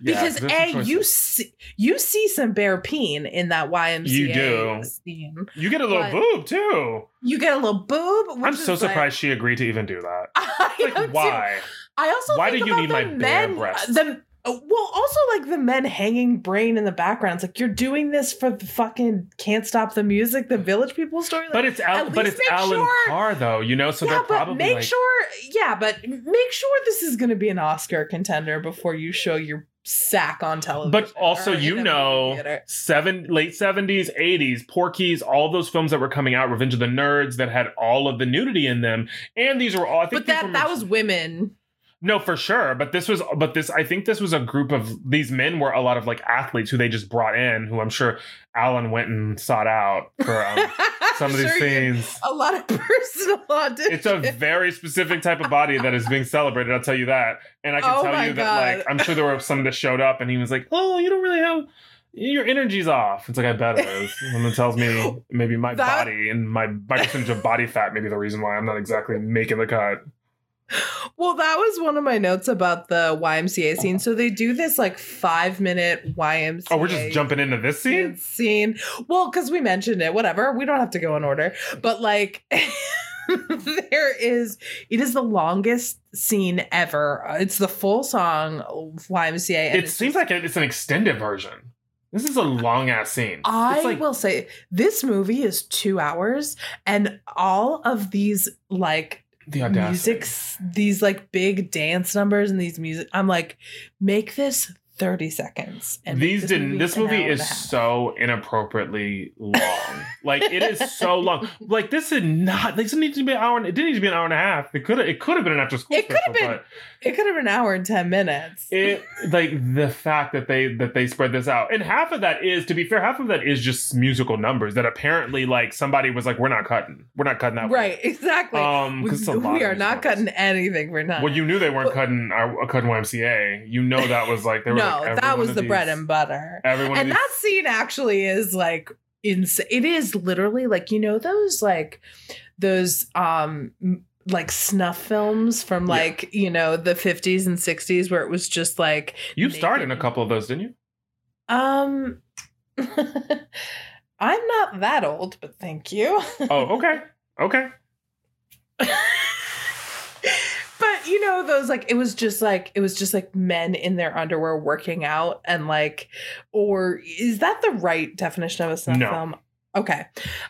yeah, because a you see you see some bare peen in that YMCA You do. scene. you get a little boob too. You get a little boob. which I'm so like- surprised she agreed to even do that. I Like am too. I also Why think do you need the my bare men, uh, breasts? The uh, well, also like the men hanging brain in the background. It's like you're doing this for the fucking can't stop the music, the Village People story. Like, But it's Al- but it's Allan sure- Carr though, you know. So yeah, they're but make like, sure. Yeah, but make sure this is going to be an Oscar contender before you show your sack on television. But also, you know, seven late seventies, eighties, Porky's, all those films that were coming out, Revenge of the Nerds, that had all of the nudity in them, and these were all. I think But that that was women. No for sure. But this was, but this I think this was a group of these men were a lot of like athletes who they just brought in, who I'm sure Allan went and sought out for um, some of these Sure scenes. A lot of personal audition. It's a very specific type of body that is being celebrated. I'll tell you that, and I can Oh tell you that like I'm sure there were some that showed up, and he was like, "Oh, you don't really have." Your energy's off. It's like I bet it is, and it tells me maybe my That- body and my my percentage of body fat may be the reason why I'm not exactly making the cut. Well, that was one of my notes about the YMCA scene. So they do this like five minute YMCA. Oh, we're just jumping into this scene. Scene. Well, because we mentioned it. Whatever. We don't have to go in order. But like, there is. It is the longest scene ever. It's the full song YMCA. It seems just- like it's an extended version. This is a long ass scene. I like will say this movie is two hours, and all of these like the audacity. music's these like big dance numbers and these music i'm like make this 30 seconds and These didn't. This movie is so inappropriately long. like it is so long. Like this is not. This didn't need to be an hour. and- It didn't need to be an hour and a half. It could have. It could have been an after school. It could have been- it could have been an hour and 10 minutes it like the fact that they that they spread this out, and half of that is, to be fair, half of that is just musical numbers that apparently like somebody was like, we're not cutting. We're not cutting that. one." right exactly Um, we, we are not musical cutting numbers. anything for nothing Well, you knew they weren't But- cutting our cutting YMCA. You know that was like they were no like, that was the these- bread and butter and these- that scene actually is like insane it is literally like you know those like those um like snuff films from Yeah. like you know the 50s and 60s where it was just like you starred in a couple of those, didn't you? um i'm not that old but thank you Oh, okay, okay. you know those like it was just like it was just like men in their underwear working out and like or is that the right definition of a snuff No. film okay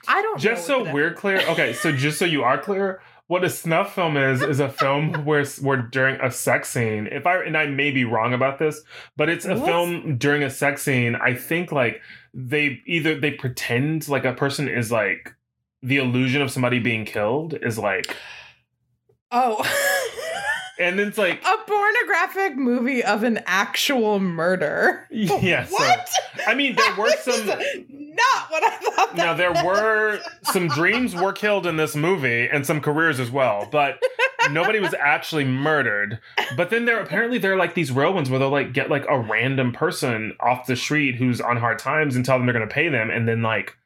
i don't just so we're clear okay so just so you are clear what a snuff film is is a film where where during a sex scene if i and i may be wrong about this but it's a What? film during a sex scene i think like they either they pretend like a person is like the illusion of somebody being killed is like Oh. and then it's like a pornographic movie of an actual murder. Yeah, so- What? i mean there were some not what I thought. now there was. were some dreams were killed in this movie and some careers as well but nobody was actually murdered but then there apparently there are like these real ones where they'll like get like a random person off the street who's on hard times and tell them they're gonna pay them and then like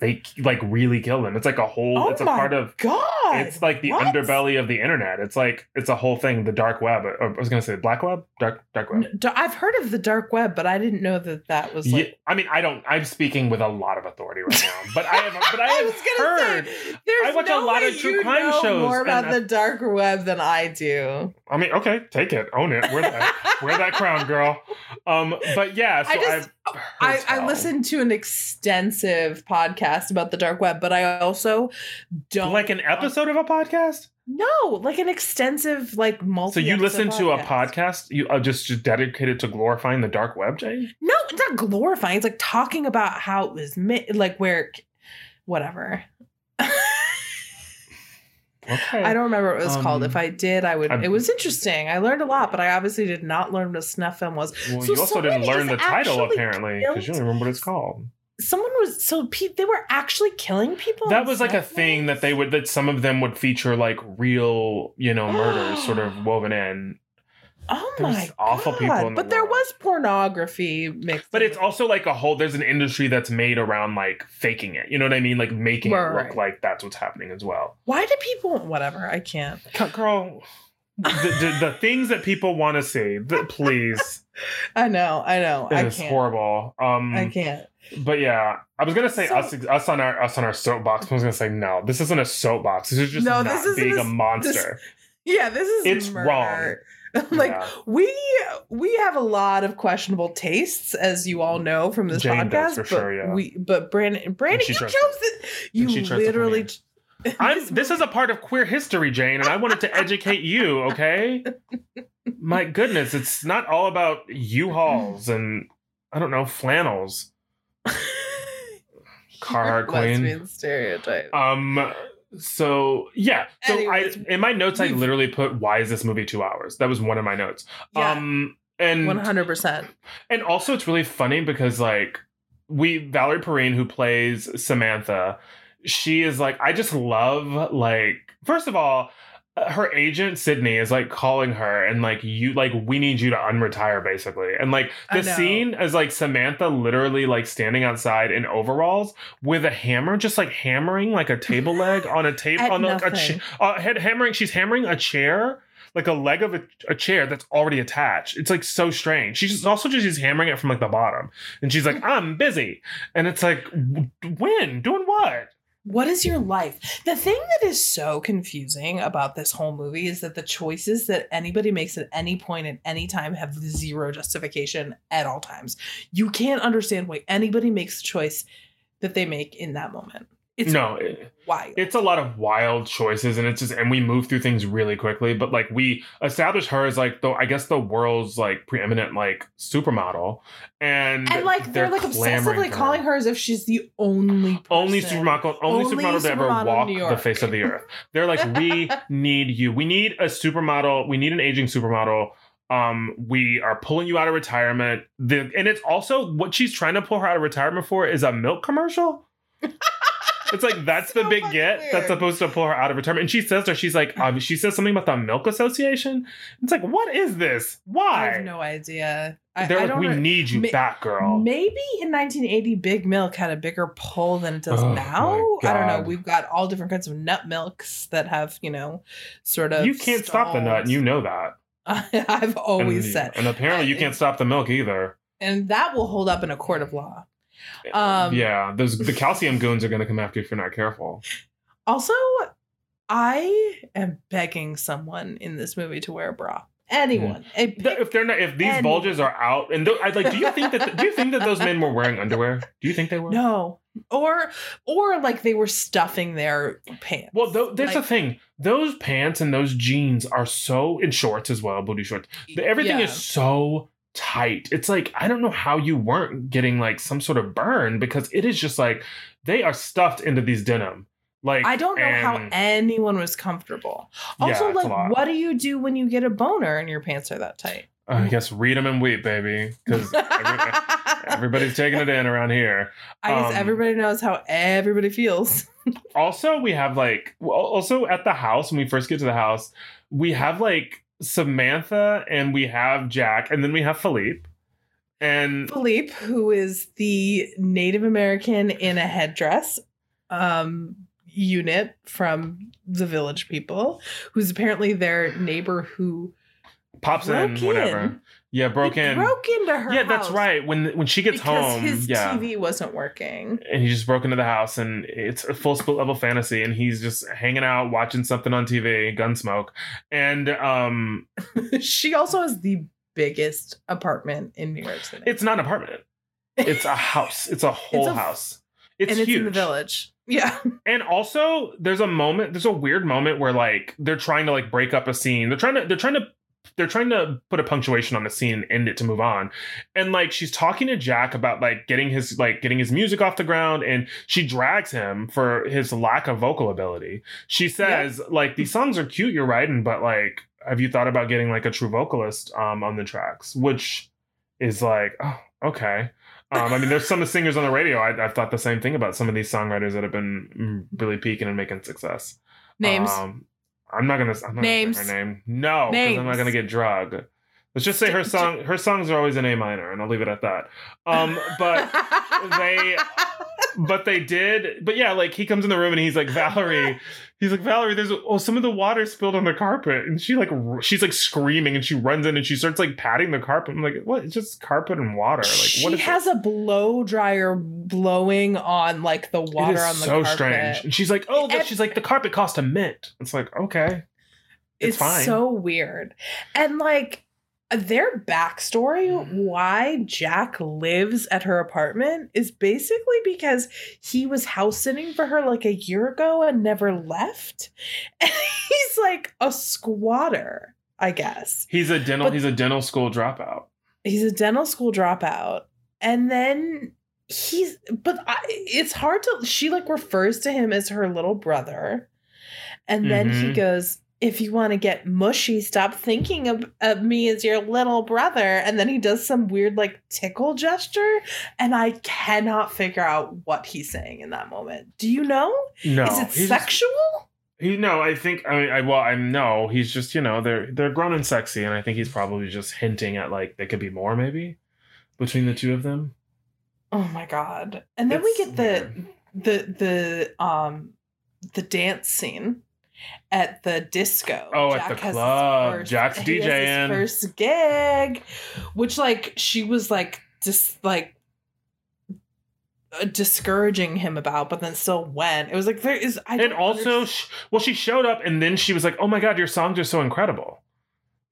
they like really kill them it's like a whole Oh it's a oh my part of God. It's like the What? underbelly of the internet it's like it's a whole thing the dark web uh, i was gonna say black web dark dark web I've heard of the dark web, but I didn't know that that was yeah, like. I mean, I don't. I'm speaking with a lot of authority right now, but I have. But I have was gonna heard. Say, there's I watch a no lot way of true crime know shows, More about I- the dark web than I do. I mean, okay, take it, own it, wear that, wear that crown, girl. Um, but yeah, so I just- I've I, I listened to an extensive podcast about the dark web, but I also don't like an episode of a podcast. No, like an extensive, like multi. So you listen to a podcast you uh, just, just dedicated to glorifying the dark web, Jane? No, it's not glorifying. It's like talking about how it was made, like where, whatever. Okay. I don't remember what it was called. Um, If I did, I would. I'm- it was interesting. I learned a lot, but I obviously did not learn what a snuff film was. Well, So you also didn't learn the title apparently because you don't remember what it's called. Someone was so. They were actually killing people. That was like a thing that they would that some of them would feature like real, you know, murders sort of woven in. Oh There's my awful God. people in the but there world. was pornography mixed. But it's it. also like a whole there's an industry that's made around like faking it. You know what I mean? Like making it Right. look like that's what's happening as well. Why do people? Whatever. I can't. Girl, the, the, the things that people want to see, the, please. I know. I know. I It is can't. horrible. Um I can't. But yeah, I was gonna say So- us us on our us on our soapbox. I was gonna say no. This isn't a soapbox. This is just No, this isn't being a monster. Yeah, this is It's murder. wrong. like Yeah. we we have a lot of questionable tastes, as you all know from this Jane podcast. but sure, yeah. we but Brandon Brandon, you chose it. You she tries to literally. I'm. This is a part of queer history, Jane, and I wanted to educate you. Okay. My goodness, it's not all about U-Hauls and I don't know flannels. Carhartt queen. Stereotype. Um. So yeah. So Anyways, I in my notes I literally put why is this movie two hours? That was one of my notes. Yeah. Um. And One hundred percent. And also, it's really funny because like we Valerie Perrine, who plays Samantha, she is like I just love like first of all. Her agent Sydney is like calling her and like you like we need you to unretire basically and like the scene is like Samantha literally like standing outside in overalls with a hammer just like hammering like a table leg on a table on like, a nothing. cha- uh, head hammering she's hammering a chair like a leg of a, a chair that's already attached. It's like so strange. She's also just she's hammering it from like the bottom, and she's like, "I'm busy," and it's like, "When? Doing what?" What is your life? The thing that is so confusing about this whole movie is that the choices that anybody makes at any point at any time have zero justification at all times. You can't understand why anybody makes the choice that they make in that moment. It's no, it- wild. it's a lot of wild choices, and it's just and we move through things really quickly. But like we establish her as like the I guess the world's like preeminent like supermodel, and and like they're, like obsessively for calling her as if she's the only person. only supermodel, only, Only supermodel to ever walk the face of the earth. They're like, we need you. We need a supermodel. We need an aging supermodel. Um, we are pulling you out of retirement. The and it's also what she's trying to pull her out of retirement for is a milk commercial. It's like that's the big get weird. that's supposed to pull her out of retirement. And she says to her, she's like, um, she says something about the milk association. It's like, what is this? I Why? have no idea. I, They're I like, we know. need you Ma- back, girl. Maybe in 1980, Big Milk had a bigger pull than it does Oh, now. I don't know. We've got all different kinds of nut milks that have, you know, sort of. you can't stop the nut, and you know that. I've always and, said, and apparently you can't stop the milk either. and that will hold up in a court of law. Um, yeah, those the calcium goons are going to come after you if you're not careful. Also, I am begging someone in this movie to wear a bra. Anyone. A if they're not, if these Any- bulges are out, and th- I'd like, do you think that do you think that those men were wearing underwear? Do you think they were? no. Or, or like they were stuffing their pants. Well, th- there's Like, the thing. Those pants and those jeans are so in shorts as well, booty shorts. Everything yeah. is so tight. It's like I don't know how you weren't getting like some sort of burn because it is just like they are stuffed into these denim. Like I don't know how anyone was comfortable. Also, a like, what do you do when you get a boner and your pants are that tight? I guess read them and weep, baby, because everybody's taking it in around here. I guess um, everybody knows how everybody feels. Also, we have like also at the house when we first get to the house, we have like Samantha and we have Jack, and then we have Philippe. And Philippe, who is the Native American in a headdress um, unit from the Village People, who's apparently their neighbor who pops in, broke whatever. Yeah, broke he in. broke into her. yeah, that's right. When when she gets because home, his yeah. TV wasn't working. and he just broke into the house and it's a full split level fantasy and he's just hanging out watching something on tv gunsmoke and um she also has the biggest apartment in New York City. it's not an apartment it's a house it's a whole a- house it's and it's in the village. Yeah. And also, there's a moment, there's a weird moment where like they're trying to like break up a scene. They're trying to, they're trying to, they're trying to put a punctuation on the scene and end it to move on. And like she's talking to Jack about like getting his like getting his music off the ground, and she drags him for his lack of vocal ability. She says like these songs are cute you're writing, but like have you thought about getting like a true vocalist um on the tracks? Which is like oh okay. Um, I mean, there's some of the singers on the radio. I, I've thought the same thing about some of these songwriters that have been mm, really peaking and making success. Names. Um, I'm not gonna. I'm not Names. Gonna say her name. No, because I'm not gonna get drugged. Let's just say her song. Her songs are always in A minor, and I'll leave it at that. Um, but they- but they did. But yeah, like he comes in the room and he's like Valerie. He's like Valerie. There's oh some of the water spilled on the carpet, and she like she's like screaming, and she runs in and she starts like patting the carpet. I'm like, what? It's just carpet and water. Like she what is has it? a blow dryer blowing on like the water on the carpet. so carpet. strange. And she's like, oh, And- she's like the carpet cost a mint. It's like okay. It's It's, fine. so weird. And like their backstory, Mm-hmm. why Jack lives at her apartment is basically because he was house sitting for her like a year ago and never left. And he's like a squatter, I guess. He's a dental. But- he's a dental school dropout. He's a dental school dropout. And then he's, but I, it's hard to, she like refers to him as her little brother. And then he Mhm. goes, if you want to get mushy, stop thinking of, of me as your little brother. And then he does some weird like tickle gesture. And I cannot figure out what he's saying in that moment. Do you know? No, Is it he's just- sexual? He no, I think I, I well I know he's just you know they're they're grown and sexy, and I think he's probably just hinting at like there could be more maybe between the two of them. Oh my God. And then It's we get the, weird. the the um the dance scene at the disco. Oh, at the club. Jack's has his DJing. first gig, which like she was like just like uh, discouraging him about, but then still went. It was like there is. I and also, understand- sh well, she showed up, and then she was like, "Oh my god, your songs are so incredible."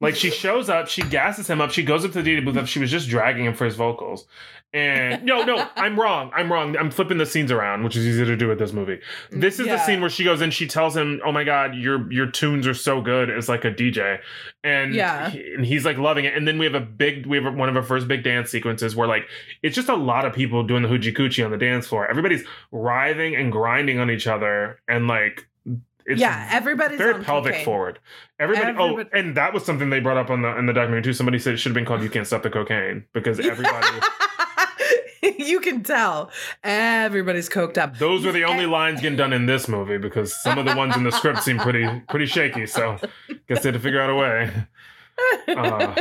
Like she shows up, she gasses him up, she goes up to the DJ booth. She was just dragging him for his vocals. And no, no, I'm wrong. I'm wrong. I'm flipping the scenes around, which is easy to do with this movie. This is the scene where she goes and she tells him, "Oh my god, your your tunes are so good." It's like a DJ, and Yeah. he- and he's like loving it. And then we have a big, we have one of our first big dance sequences where like it's just a lot of people doing the hoochie coochie on the dance floor. Everybody's writhing and grinding on each other, and like it's yeah, everybody's very pelvic cocaine. forward. Everybody, Everybody- oh, and that was something they brought up on the in the documentary too. Somebody said it should have been called "You Can't Stop the Cocaine" because everybody. you can tell everybody's coked up. Those were the only lines getting done in this movie because some of the ones in the script seem pretty pretty shaky. So, guess they had to figure out a way. Uh,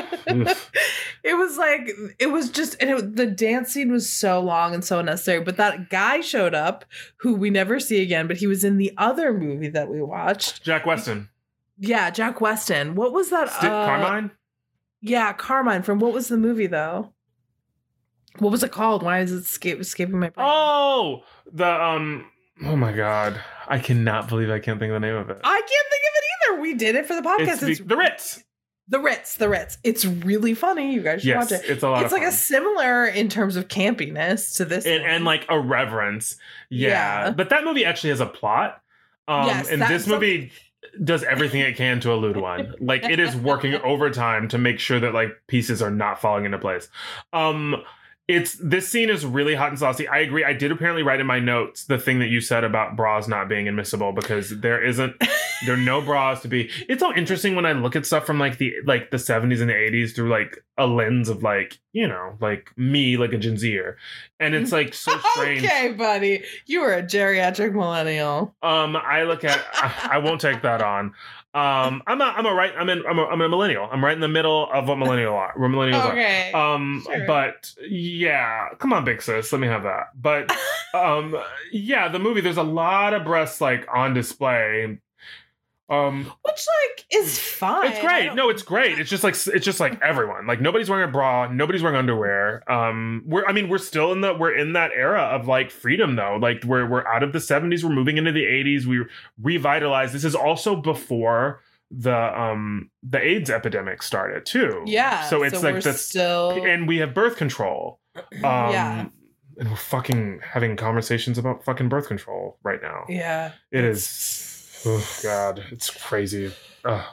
it was like it was just and it, the dance scene was so long and so unnecessary but that guy showed up who we never see again but he was in the other movie that we watched Jack Weston, yeah jack weston what was that Sti- uh, Carmine. yeah carmine from what was the movie though what was it called why is it escape, escaping my brain Oh, the um. Oh my god, I cannot believe I can't think of the name of it. i can't think of it either we did it for the podcast It's it's, the, the Ritz. the ritz the ritz it's really funny you guys should Yes, watch it it's a lot it's like a similar in terms of campiness to this and, and like a reverence. Yeah. Yeah. But that movie actually has a plot. Um Yes, and this movie does everything it can to elude one. Like it is working overtime to make sure that like pieces are not falling into place. Um it's this scene is really hot and saucy. I agree. I did apparently write in my notes the thing that you said about bras not being admissible because there isn't there are no bras to be. It's all interesting when I look at stuff from like the like the 70s and the 80s through like a lens of like, you know, like me, like a Gen Zer. And it's like so strange. Okay, buddy. You are a geriatric millennial. Um, I look at I, I won't take that on. Um, I'm a I'm a right I'm in I'm a, I'm a millennial. I'm right in the middle of what millennial are. We're millennials are. Okay. Um, Sure. but yeah, come on, big sis, let me have that. But um, yeah, the movie there's a lot of breasts like on display. Um, Which like is fine. it's great. No, it's great. It's just like it's just like everyone. Like nobody's wearing a bra. Nobody's wearing underwear. Um, we're I mean we're still in the we're in that era of like freedom though. Like we're we're out of the seventies. We're moving into the eighties. We revitalized. This is also before the um the AIDS epidemic started too. Yeah. So it's we're like the still and we have birth control. Um, yeah. and we're fucking having conversations about fucking birth control right now. Yeah. It is. Oh God, it's crazy. Ugh.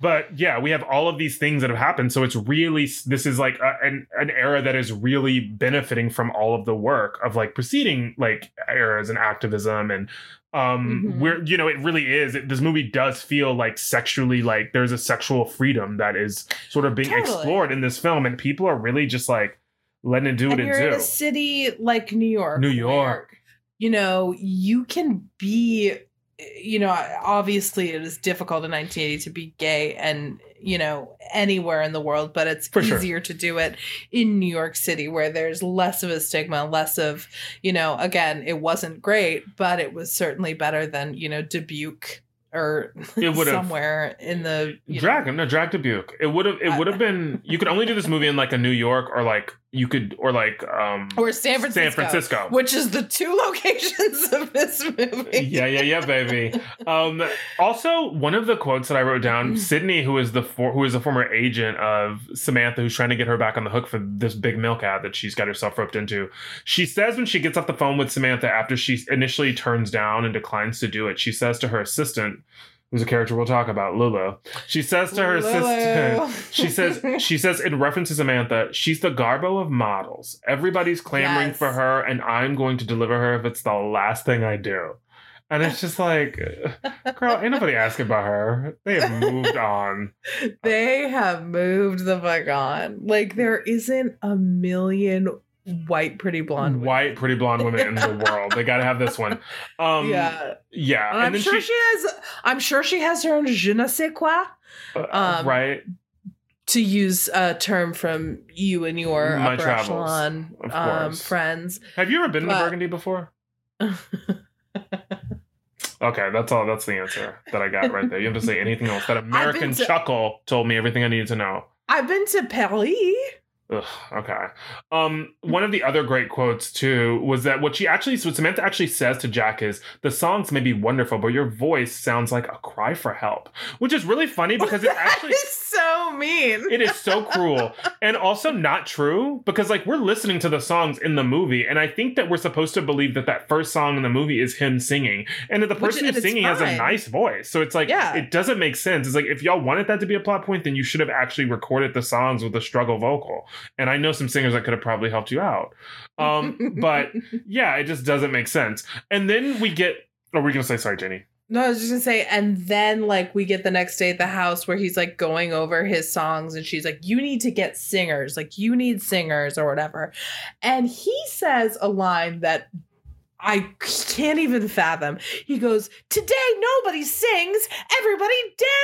But yeah, we have all of these things that have happened. So it's really this is like a, an an era that is really benefiting from all of the work of like preceding like eras and activism and um Mhm. we're you know it really is it, this movie does feel like sexually like there's a sexual freedom that is sort of being Totally. explored in this film and people are really just like letting it do what and it you're in do a city like New York. New where, York. you know, you can be, you know, obviously it is difficult in 1980 to be gay and, you know, anywhere in the world, but it's For sure. easier to do it in New York City where there's less of a stigma, less of, you know, again, it wasn't great, but it was certainly better than, you know, Dubuque or It somewhere in the you know, drag no drag Dubuque. It would have it would have been you could only do this movie in like a New York or like you could or like um or San Francisco. San Francisco. Which is the two locations of this movie. yeah, yeah, yeah, baby. Um, also, one of the quotes that I wrote down, Sydney, who is the for, who is a former agent of Samantha, who's trying to get her back on the hook for this big milk ad that she's got herself roped into. She says when she gets off the phone with Samantha after she initially turns down and declines to do it, she says to her assistant, who's a character we'll talk about, Lulu. She says to her Lulu. assistant, she says she says in reference to Samantha, she's the Garbo of models. Everybody's clamoring Yes. for her, and I'm going to deliver her if it's the last thing I do. And it's just like, girl, ain't nobody asking about her. They have moved on. they have moved the fuck on. Like there isn't a million white pretty blonde women. White, pretty blonde women in the world. They got to have this one. Um, yeah, yeah. and, I'm sure she, has. I'm sure she has her own je ne sais quoi. uh, um, right. To use a term from you and your My upper travels, echelon um, friends. Have you ever been to Burgundy before? Okay, that's all. That's the answer that I got right there. You have to say anything else. That American to- chuckle told me everything I needed to know. I've been to Paris. Ugh, okay. Um, one of the other great quotes too was that what she actually, what Samantha actually says to Jack is, "The songs may be wonderful, but your voice sounds like a cry for help," which is really funny because it actually is so mean. it is so cruel and also not true because like we're listening to the songs in the movie and i think that we're supposed to believe that that first song in the movie is him singing and that the person who's singing has a nice voice so it's like Yeah. it doesn't make sense it's like if y'all wanted that to be a plot point then you should have actually recorded the songs with a struggle vocal and i know some singers that could have probably helped you out. Um but yeah it just doesn't make sense. And then we get oh we're gonna say sorry jenny? No, I was just gonna say, and then like we get the next day at the house where he's like going over his songs, and she's like, "You need to get singers, like you need singers or whatever," and he says a line that I can't even fathom. He goes, "Today nobody sings, everybody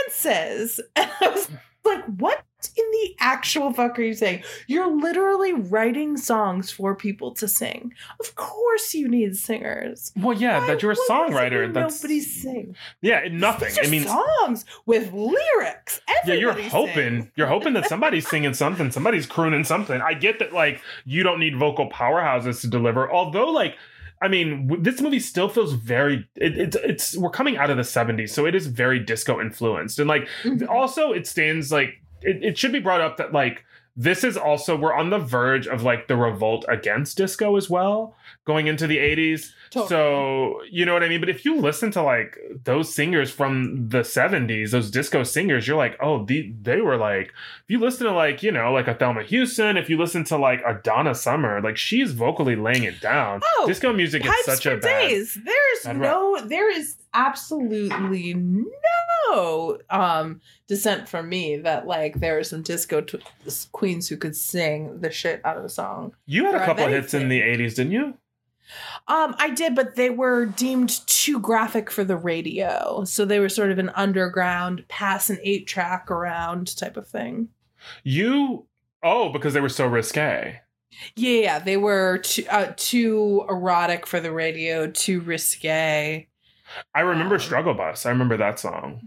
dances," and I was like, "What?" In the actual fuck are you saying? You're literally writing songs for people to sing. Of course, you need singers. well yeah Why that you're a songwriter that's Nobody sing. yeah nothing These i mean songs with lyrics. Yeah, you're hoping sings. you're hoping that somebody's singing something, somebody's crooning something. I get that like you don't need vocal powerhouses to deliver. Although like I mean, w- this movie still feels very it, it's it's we're coming out of the 70s, so it is very disco influenced. And like Mhm. also it stands like it, it should be brought up that like this is also we're on the verge of like the revolt against disco as well going into the 80s Totally. so you know what i mean but if you listen to like those singers from the 70s those disco singers you're like oh the, they were like if you listen to like you know like a thelma houston if you listen to like a donna summer like she's vocally laying it down Oh, disco music is such a bad days. There's bad no, there is absolutely no um dissent from me that like there are some disco t- queens who could sing the shit out of a song. you had a couple hits in the 80s didn't you Um, I did, but they were deemed too graphic for the radio, so they were sort of an underground, pass an eight track around type of thing. you oh because they were so risque Yeah, yeah, they were too, uh, too erotic for the radio, too risque. I remember Um, struggle bus i remember that song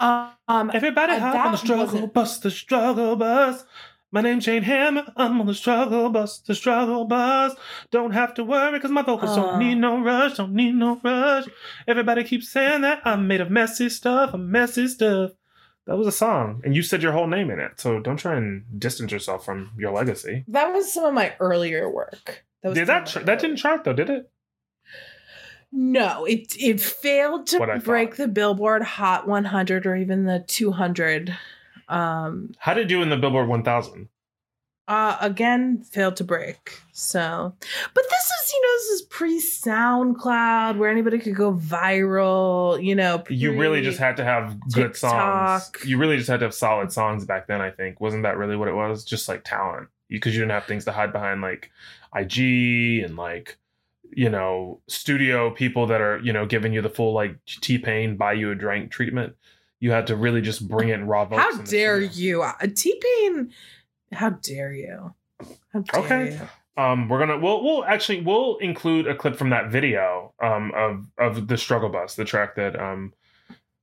Um, Everybody hop on the struggle bus, the struggle bus. My name's Shane Hammer. I'm on the struggle bus, the struggle bus. Don't have to worry because my vocals Uh. don't need no rush, don't need no rush. Everybody keeps saying that I'm made of messy stuff, I'm messy stuff. That was a song, and you said your whole name in it. So don't try and distance yourself from your legacy. that was some of my earlier work That was did that tr- that didn't chart though? Did it? No, it it failed to break the Billboard Hot 100 or even the 200. Um, How did it do in the Billboard 1000? uh, again, failed to break. So, but this is you know this is pre SoundCloud where anybody could go viral. You know, You really just had to have good songs. You really just had to have solid songs back then. I think wasn't that really what it was? Just like talent, because you didn't have things to hide behind like IG and like you know studio people that are you know giving you the full like T Pain buy you a drink treatment. You had to really just bring it in raw. How dare you, T Pain? How dare you? How dare Okay. you? Um, we're gonna we'll we'll actually we'll include a clip from that video um of of the struggle bus, the track that um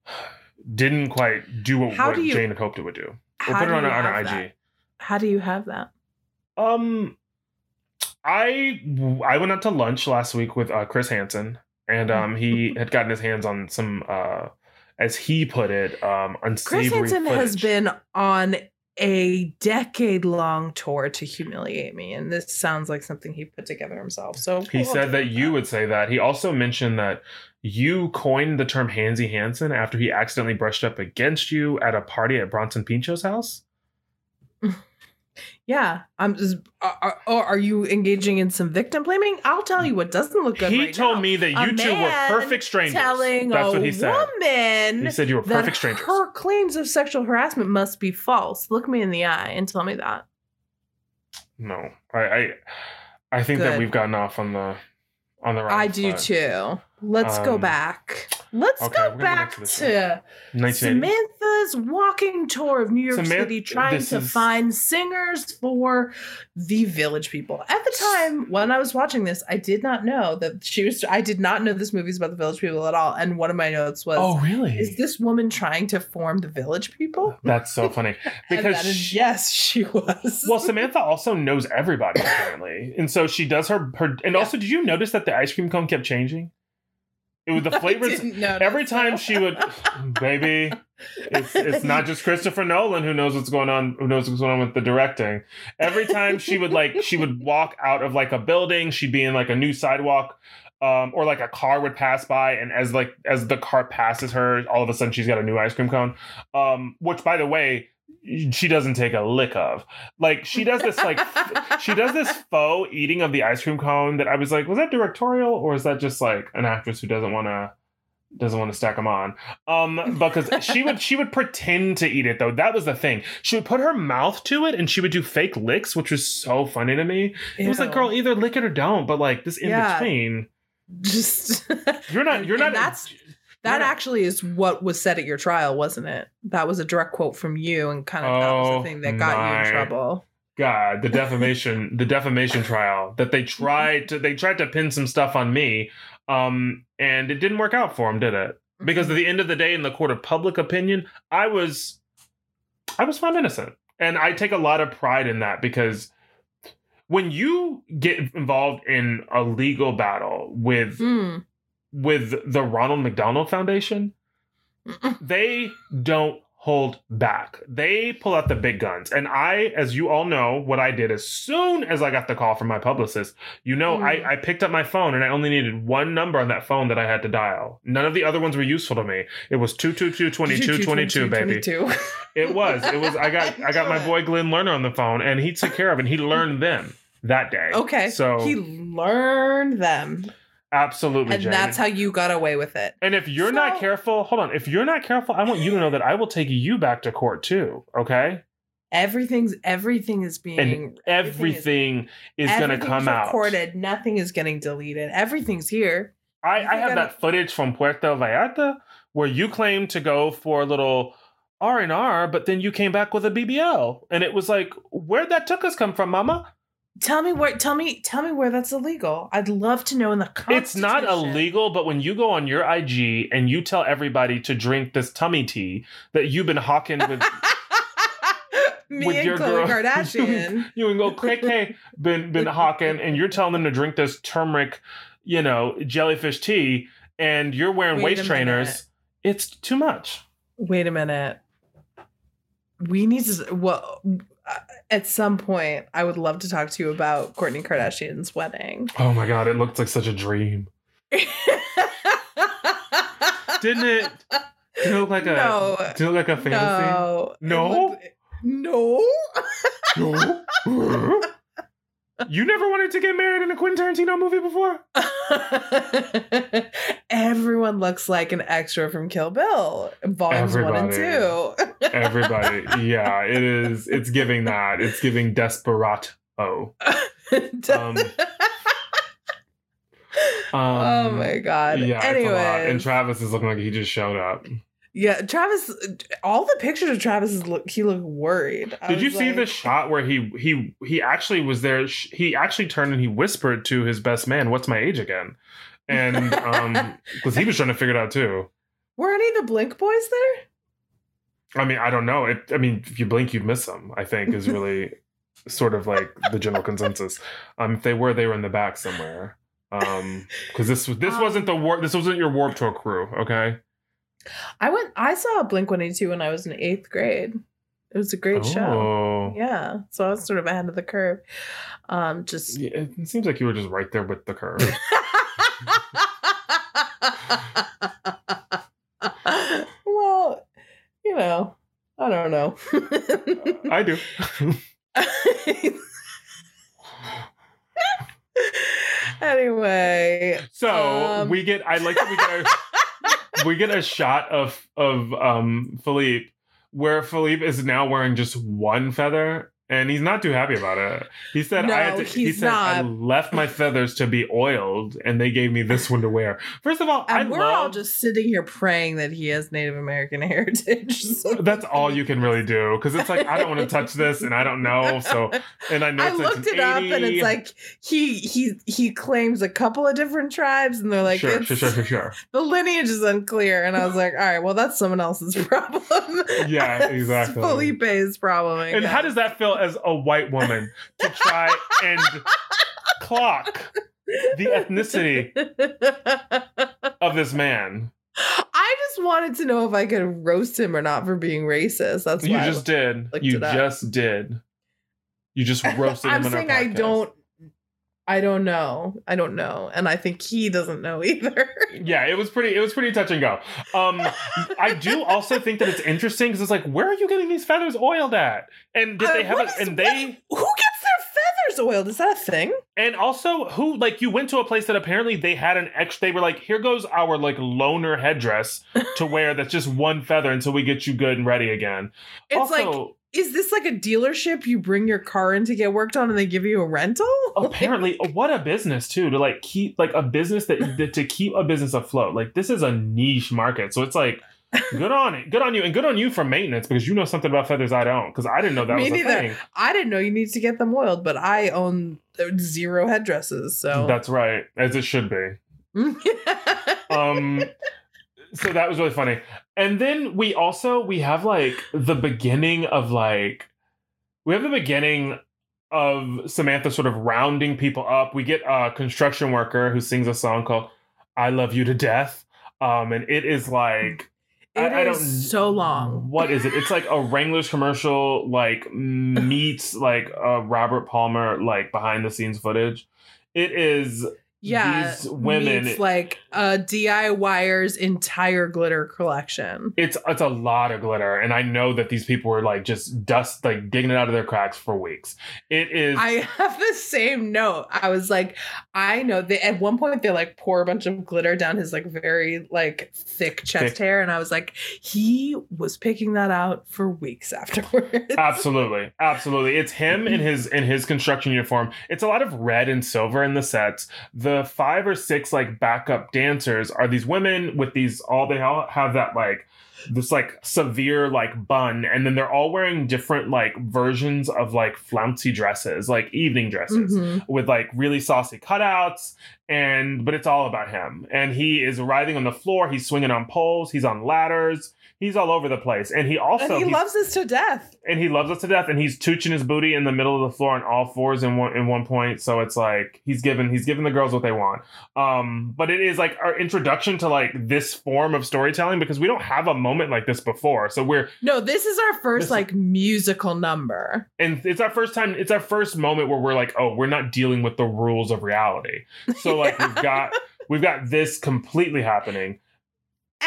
didn't quite do what, what do you- Jane had hoped it would do. We'll put it on, on have IG. that? How do you have that? Um, I I went out to lunch last week with uh, Chris Hansen, and um he had gotten his hands on some uh as he put it um unsavory Chris Hansen has been on a decade long tour to humiliate me, and this sounds like something he put together himself. So He said that you would say that. He also mentioned that you coined the term Hansy Hansen after he accidentally brushed up against you at a party at Bronson Pinchot's house. Yeah, I'm. Just, are, are, or are you engaging in some victim blaming? I'll tell you what doesn't look good. he right told now. me that A you two were perfect strangers. Telling That's a what he said. woman He said you were perfect strangers. her claims of sexual harassment must be false. Look me in the eye and tell me that. No, I, I, I think that we've gotten off on the, on the wrong. I do too. Let's go Um, back. Let's okay, go go back to to Samantha's walking tour of New York Samantha- City, trying to is- find singers for the Village People. At the time when I was watching this, I did not know that she was. I did not know this movie was about the Village People at all. And one of my notes was, Oh, really? "Is this woman trying to form the Village People?" That's so funny because is- she- yes, she was. well, Samantha also knows everybody apparently, and so she does her her. And Yeah. also, did you notice that the ice cream cone kept changing? It was the flavors. Every time she would, baby, it's it's not just Christopher Nolan who knows what's going on, who knows what's going on with the directing. Every time she would like, she would walk out of like a building, she'd be in like a new sidewalk, um, or like a car would pass by, and as like as the car passes her, all of a sudden she's got a new ice cream cone. Um, which by the way, she doesn't take a lick of. Like she does this like she does this faux eating of the ice cream cone that I was like, was that directorial or is that just like an actress who doesn't want to doesn't want to stack them on? Um, because she would she would pretend to eat it though. That was the thing. She would put her mouth to it and she would do fake licks, which was so funny to me. It was like, girl, either lick it or don't. But like this in Yeah. between, just you're not you're and not. that's- That not- actually is what was said at your trial, wasn't it? That was a direct quote from you, and kind of that was Oh, the thing that got you in trouble. God, the defamation, the defamation trial that they tried to they tried to pin some stuff on me, um, and it didn't work out for them, did it? Because at the end of the day, in the court of public opinion, I was, I was found innocent, and I take a lot of pride in that because when you get involved in a legal battle with Mm. With the Ronald McDonald Foundation, they don't hold back. They pull out the big guns. And I, as you all know, what I did as soon as I got the call from my publicist, you know, Mm. I, I picked up my phone and I only needed one number on that phone that I had to dial. None of the other ones were useful to me. It was 222 22 22, baby. It was. It was I got I got my boy Glen Lerner on the phone and he took care of it. And he learned them that day. okay. So he learned them, absolutely and Jane. that's how you got away with it. And if you're not careful, hold on. If you're not careful, I want you to know that I will take you back to court too. Okay, Everything's everything is being and everything is, going to everything's come out. recorded. Nothing is getting deleted. Everything's here. I, I have gotta- that footage from Puerto Vallarta where you claimed to go for a little R and R, but then you came back with a BBL, and it was like, where'd that took us come from, Mama? Tell me where. Tell me. Tell me where that's illegal. I'd love to know in the comments. It's not illegal, but when you go on your IG and you tell everybody to drink this tummy tea that you've been hawking with Me with and your Khloe girl- Kardashian. you and go KK been been hawking and you're telling them to drink this turmeric, you know, jellyfish tea, and you're wearing Wait waist trainers. It's too much. Wait a minute. We need to. What? At some point, I would love to talk to you about Kourtney Kardashian's wedding. Oh my god, it looked like such a dream. Didn't it? Did it look like a No. did it look like a fantasy? No. No? looked- no. No. you never wanted to get married in a Quentin Tarantino movie before? Everyone looks like an extra from Kill Bill, volumes one and two. Everybody. yeah, it is. It's giving that. It's giving Desperado. Um, oh my god. Yeah, it's a lot. anyway, And Travis is looking like he just showed up. Yeah, Travis. All the pictures of Travis is look. He looked worried. I Did you see like- the shot where he he he actually was there? He actually turned and he whispered to his best man, "What's my age again?" And um, because he was trying to figure it out too. Were any of the Blink boys there? I mean, I don't know. It, I mean, if you blink, you'd miss them. I think is really sort of like the general consensus. Um, if they were, they were in the back somewhere. Um, because this this Um, wasn't the war. This wasn't your Warped Tour crew. Okay. I went. I saw Blink One Eighty Two when I was in eighth grade. It was a great show. Oh. Yeah, so I was sort of ahead of the curve. Um, just Yeah, it seems like you were just right there with the curve. well, you know, I don't know. I do. anyway, So Um. we get. I like that we get a we get a shot of of um Philippe where Philippe is now wearing just one feather. And he's not too happy about it. He said, No, "I had to, he said I left my feathers to be oiled, and they gave me this one to wear." First of all, and I we're love all just sitting here praying that he has Native American heritage. So that's all you can really do because it's like I don't want to touch this, and I don't know. So, and I know I looked it up, and it's like he he he claims a couple of different tribes, and they're like, sure, sure, sure, sure, sure. the lineage is unclear. And I was like, all right, well, that's someone else's problem. Yeah, exactly. Felipe's problem. And how does that feel as a white woman to try and clock the ethnicity of this man? I just wanted to know if I could roast him or not for being racist. That's You why I just did. You just did. You just roasted him I'm on our saying I don't. I don't know. I don't know, and I think he doesn't know either. Yeah, it was pretty. It was pretty touch and go. Um, I do also think that it's interesting because it's like, where are you getting these feathers oiled at? And did Uh, they have it? is- And they Who gets their feathers oiled? Is that a thing? And also, who like you went to a place that apparently they had an extra. They were like, "Here goes our like loner headdress to wear. That's just one feather until we get you good and ready again." It's like, also, is this like a dealership you bring your car in to get worked on and they give you a rental? apparently, what a business too to like keep like a business that, that to keep a business afloat. Like this is a niche market, so it's like. Good on it. Good on you. And good on you for maintenance because you know something about feathers I don't. Because I didn't know that Me was a thing. I didn't know you need to get them oiled, but I own zero headdresses, so That's right. As it should be. um so that was really funny and then we also we have like the beginning of like we have the beginning of samantha sort of rounding people up we get a construction worker who sings a song called i love you to death um and it is like It I- I don't- so long. what is it? It's like a Wranglers commercial, like meets like a Robert Palmer, like behind the scenes footage. It is Yeah, these women- meets like a DIYer's entire glitter collection. it's it's a lot of glitter, and I know that these people were like just dust, like digging it out of their cracks for weeks. It is. I have the same note. I was like, I know they at one point they like pour a bunch of glitter down his like very like thick chest Thick. hair, and I was like, he was picking that out for weeks afterwards. Absolutely, absolutely. It's him in his in his construction uniform. It's a lot of red and silver in the sets. The five or six like backup dancers are these women with these all they all have that like this like severe like bun and then they're all wearing different like versions of like flouncy dresses like evening dresses Mhm. with like really saucy cutouts and but it's all about him and he is writhing on the floor he's swinging on poles he's on ladders he's all over the place and he also and he loves us to death. and he loves us to death and he's tooching his booty in the middle of the floor on all fours in one in one point so it's like he's giving he's giving the girls what they want. Um, but it is like our introduction to like this form of storytelling because we don't have a moment like this before. So we're No, this is our first This- like musical number. and it's our first time. It's our first moment where we're like, oh, we're not dealing with the rules of reality. So like we've got we've got this completely happening.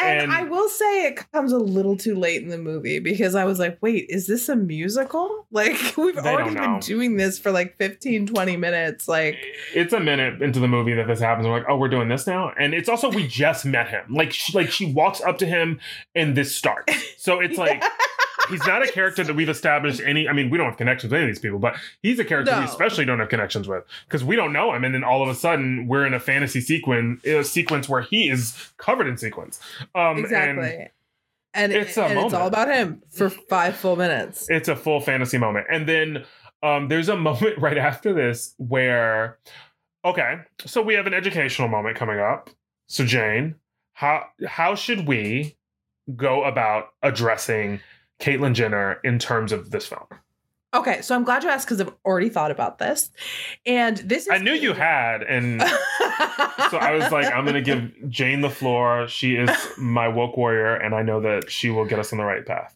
And, And- I will say it comes a little too late in the movie because I was like, wait, is this a musical? Like, we've already been doing this for like 15, 20 minutes. Like, It's a minute into the movie that this happens. We're like, oh, we're doing this now, and it's also we just met him. Like, she, like she walks up to him, and this starts. So it's like he's not a character that we've established any. I mean, we don't have connections with any of these people, but he's a character we especially don't have connections with because we don't know him. And then all of a sudden, we're in a fantasy sequence, a sequence where he is covered in sequence. Um, exactly. And And, it's a and it's all about him for five full minutes. it's a full fantasy moment. And then um, there's a moment right after this where, okay, so we have an educational moment coming up. So Jane, how how should we go about addressing Caitlyn Jenner in terms of this film? Okay, so I'm glad you asked because I've already thought about this. And this is I knew you had, and so I was like, I'm gonna give Jane the floor. She is my woke warrior, and I know that she will get us on the right path.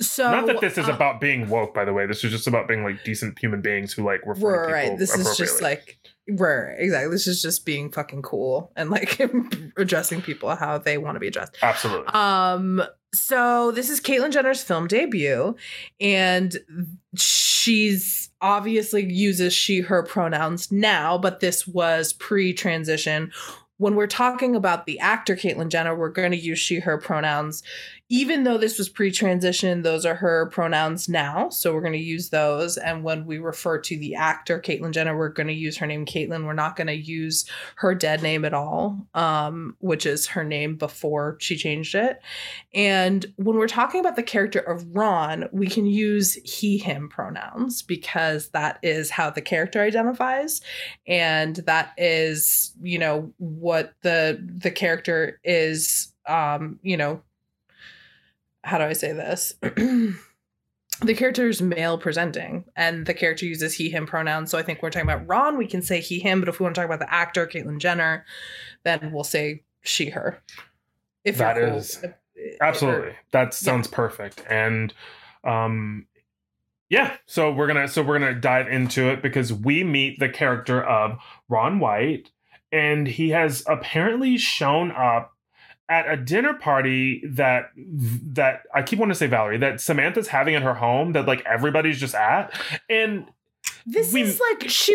so Not that this is uh, about being woke, by the way. This is just about being like decent human beings who like refer to people right. This is just like right, exactly. This is just being fucking cool and like addressing people how they want to be addressed. absolutely. Um, so this is Caitlyn Jenner's film debut, and she's obviously uses she her pronouns now, but this was pre-transition. When we're talking about the actor Caitlyn Jenner, we're going to use she her pronouns. Even though this was pre-transition, those are her pronouns now, so we're going to use those. And when we refer to the actor Caitlyn Jenner, we're going to use her name Caitlyn. We're not going to use her dead name at all, um, which is her name before she changed it. And when we're talking about the character of Ron, we can use he, him pronouns because that is how the character identifies. And that is, you know, what the the character is um, you know, how do I say this? the character is male presenting and the character uses he him pronouns so i think we're talking about ron we can say he him but if we want to talk about the actor caitlyn jenner then we'll say she her if That you're cool. is- If- Absolutely. That sounds perfect. And um yeah, so we're to so we're going to dive into it because we meet the character of Ron White and he has apparently shown up at a dinner party that that I keep wanting to say Valerie that Samantha's having at her home that like everybody's just at. And this We- is like she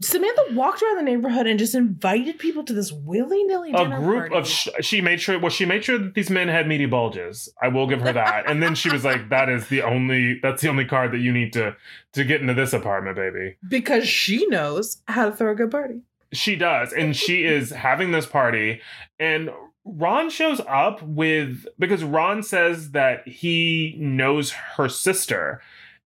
samantha walked around the neighborhood and just invited people to this willy-nilly a group party. of sh- she made sure well she made sure that these men had meaty bulges. I will give her that. And then she was like that is the only that's the only card that you need to to get into this apartment baby. Because she knows how to throw a good party. She does. And she is having this party. And ron shows up with because ron says that he knows her sister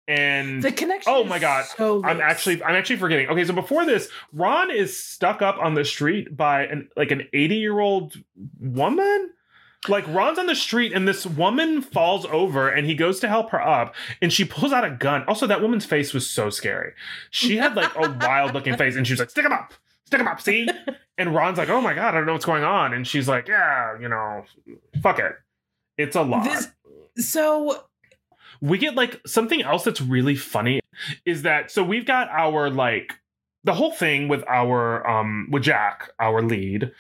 and the connection Oh my God. so I'm actually I'm actually forgetting. Okay, so before this, Ron is stuck up on the street by an like an 80 year old woman. Like Ron's on the street and this woman falls over and he goes to help her up and she pulls out a gun. Also, that woman's face was so scary. She had like a wild looking face and she was like, "Stick him up, stick him up." See, and Ron's like, "Oh my god, I don't know what's going on," and she's like, "Yeah, you know, fuck it, it's a lot." This- so we get like something else that's really funny is that so we've got our like the whole thing with our um with Jack, our lead,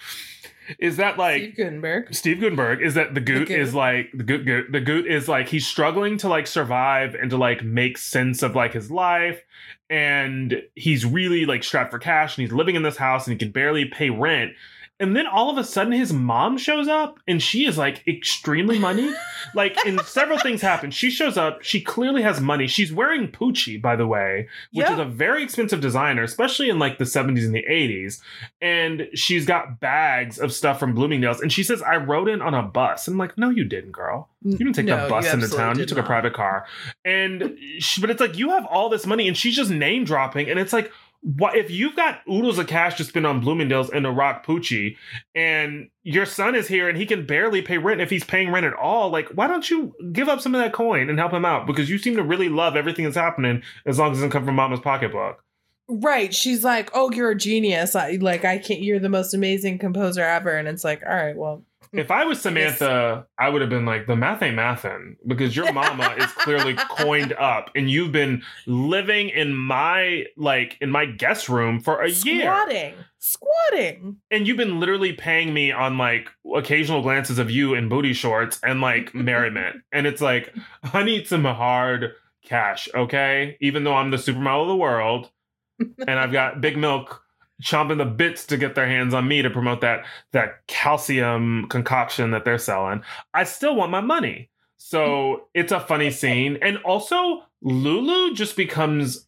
is that like Steve Guttenberg. Steve Guttenberg is that the goot, Goot. is like the goot, goot the goot is like he's struggling to like survive and to like make sense of like his life and he's really like strapped for cash and he's living in this house and he can barely pay rent and then all of a sudden his mom shows up and she is like extremely money like and several things happen she shows up she clearly has money she's wearing Pucci by the way which Yeah. is a very expensive designer especially in like the 70s and the 80s and she's got bags of stuff from Bloomingdale's, and she says, "I rode in on a bus." And I'm like, "No, you didn't, girl. You didn't take No, that bus into town. You took a private car." And she, but it's like you have all this money, and she's just name dropping, and it's like. What if you've got oodles of cash to spend on Bloomingdale's and a rock Pucci, and your son is here and he can barely pay rent if he's paying rent at all? Like, why don't you give up some of that coin and help him out? Because you seem to really love everything that's happening as long as it doesn't come from Mama's pocketbook. Right. She's like, "Oh, you're a genius. I like I can't you're the most amazing composer ever." And it's like, "All right, well, If I was Samantha, I would have been like, the math ain't mathin' because your mama is clearly coined up and you've been living in my like in my guest room for a year. squatting. Squatting." And you've been literally paying me on like occasional glances of you in booty shorts and like merriment. And it's like, I need some hard cash, okay? Even though I'm the supermodel of the world and I've got Big Milk chomping the bits to get their hands on me to promote that that calcium concoction that they're selling. I still want my money. So it's a funny scene. And also Lulu just becomes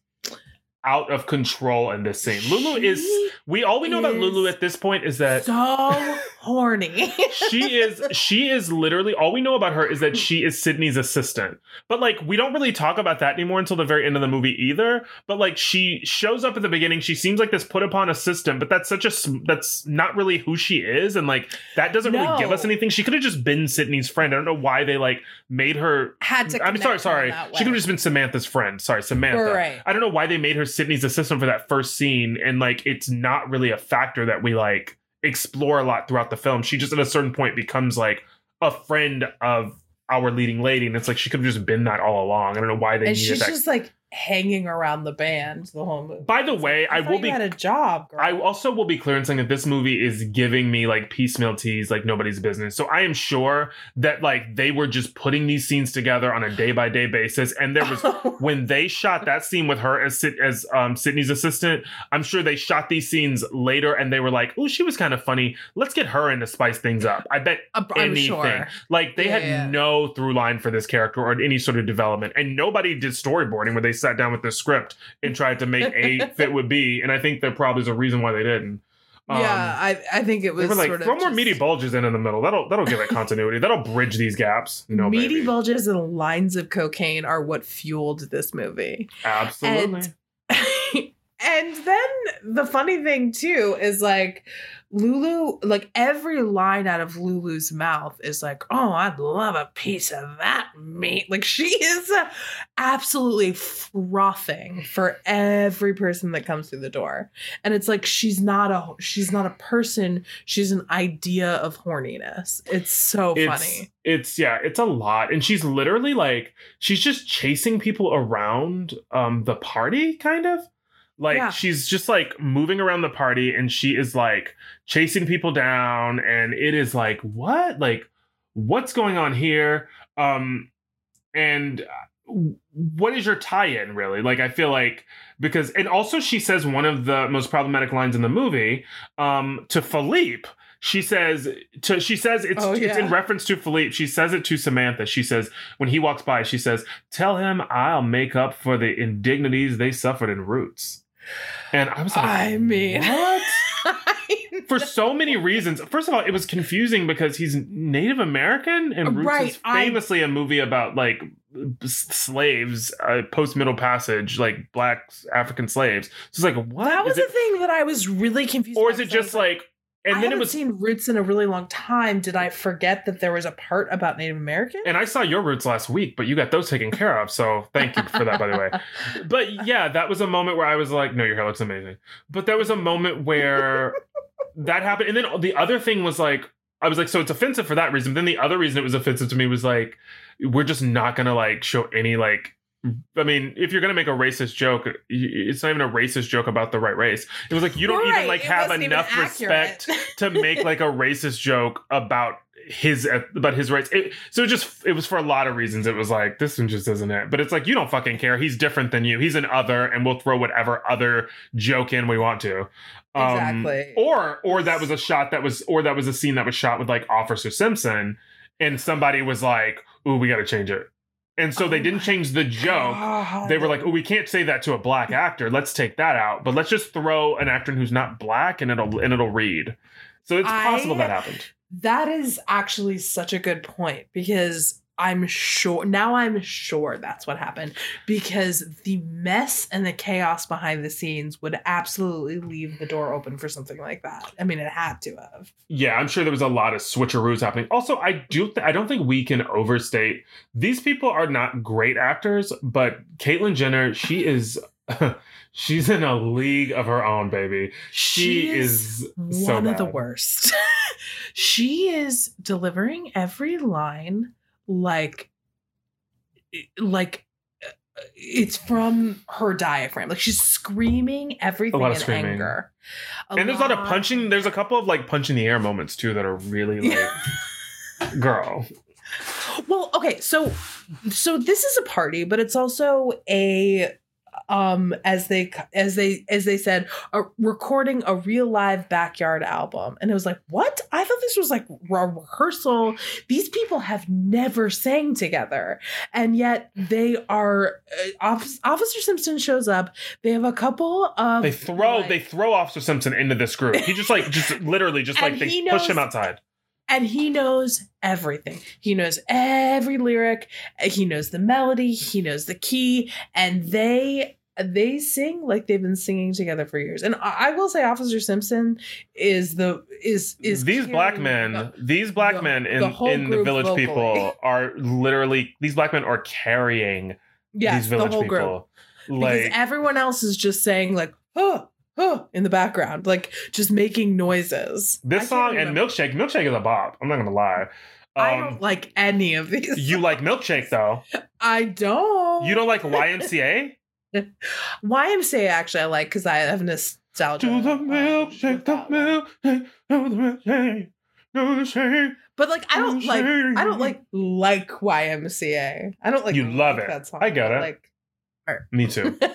out of control in this scene. Lulu is we all we know about Lulu at this point is that so horny. she is she is literally all we know about her is that she is Sydney's assistant. But like we don't really talk about that anymore until the very end of the movie either. But like she shows up at the beginning, she seems like this put upon assistant, but that's such a that's not really who she is and like that doesn't really give us anything. She could have just been Sydney's friend. I don't know why they like made her Had to. I'm sorry, sorry. She could have just been Samantha's friend. Sorry, Samantha. Right. I don't know why they made her Sydney's assistant for that first scene, and like it's not really a factor that we like explore a lot throughout the film. She just at a certain point becomes like a friend of our leading lady, and it's like she could have just been that all along. I don't know why they and she's that. just like hanging around the band the whole movie. By the way, like, I will be had a job. Girl. I also will be clear in saying that this movie is giving me like piecemeal teas like nobody's business. So I am sure that like they were just putting these scenes together on a day by day basis, and there was when they shot that scene with her as as um, Sydney's assistant, I'm sure they shot these scenes later, and they were like, "Oh, she was kind of funny. Let's get her in to spice things up." I bet I'm anything. sure. Like they Yeah, had yeah. no through line for this character or any sort of development, and nobody did storyboarding where they sat down with the script and tried to make A fit with B. And I think there probably is a reason why they didn't. Um, yeah, I I think it they was were like sort of throw more just- meaty bulges in in the middle. That'll that'll give it continuity. That'll bridge these gaps. No, meaty baby. bulges and lines of cocaine are what fueled this movie. Absolutely. and then the funny thing too is like Lulu, like every line out of Lulu's mouth is like, "Oh, I'd love a piece of that meat." Like she is absolutely frothing for every person that comes through the door, and it's like she's not a she's not a person. She's an idea of horniness. It's so it's, funny. It's yeah, it's a lot. And she's literally like she's just chasing people around um the party, kind of. Like Yeah. she's just like moving around the party and she is like chasing people down and it is like, what? Like, what's going on here? Um and uh, what is your tie-in really? Like I feel like because and also she says one of the most problematic lines in the movie um to Philippe she says to she says it's Oh, it's in reference to Philippe. She says it to Samantha. She says when he walks by, she says, "Tell him I'll make up for the indignities they suffered in Roots." And I was like, I mean, what? I For so many reasons. First of all, it was confusing because he's Native American, and Roots Right, is famously a movie about like slaves, uh, post Middle Passage, like black African slaves. So it's like, what that was is the thing that I was really confused. or is it just like, like? And I then it haven't was seen Roots in a really long time. Did I forget that there was a part about Native American? And I saw your roots last week, but you got those taken care of. So thank you for that, by the way. But yeah, that was a moment where I was like, no, your hair looks amazing. But there was a moment where that happened. And then the other thing was like, I was like, so it's offensive for that reason. But then the other reason it was offensive to me was like, we're just not going to like show any like, I mean, if you're gonna make a racist joke, it's not even a racist joke about the right race. It was like you don't You're even like it have enough respect to make like a racist joke about his about his race. It, so it just it was for a lot of reasons. It was like this one just isn't it. But it's like you don't fucking care. He's different than you. He's an other, and we'll throw whatever other joke in we want to. Um, Exactly. Or or that was a shot that was or that was a scene that was shot with like Officer Simpson, and somebody was like, "Ooh, we got to change it." And so they Oh didn't change the joke. God. They were like, "Oh, we can't say that to a black actor. Let's take that out. But let's just throw an actor who's not black, and it'll and it'll read." So it's possible that happened. That is actually such a good point because I'm sure now I'm sure that's what happened because the mess and the chaos behind the scenes would absolutely leave the door open for something like that. I mean, it had to have. Yeah, I'm sure there was a lot of switcheroos happening. Also, I do th- I don't think we can overstate these people are not great actors, but Caitlyn Jenner, she is she's in a league of her own, baby. She, is, so one of the worst. she is delivering every line like like it's from her diaphragm. Like she's screaming everything lot in screaming. anger. and there's a lot of punching. There's a couple of like punch in the air moments too that are really like, girl. well okay so so this is a party but it's also a um as they as they as they said a recording a real live backyard album and it was like what i thought this was like a rehearsal these people have never sang together and yet they are uh, Offic- officer simpson shows up they have a couple of They throw like- they throw Officer Simpson into this group. He just like just literally just like they he push him outside. and he knows everything. He knows every lyric. He knows the melody. He knows the key, and they they sing like they've been singing together for years. And I I will say, Officer Simpson is the is is these black men, the- these black the- men in the in the village vocally. people are literally these black men are carrying yes, these the village whole people. group Like because everyone else is just saying like huh huh in the background, like just making noises. This song and Milkshake, Milkshake is a bop. I'm not gonna lie. I Um, don't like any of these. you like Milkshake though. I don't. You don't like YMCA? YMCA actually I like because I have nostalgia. Do the milkshake, the milkshake, do the milkshake, do the shake. But like I don't like I don't like like YMCA. I don't like You love it. That song. I get it. Like, Me too.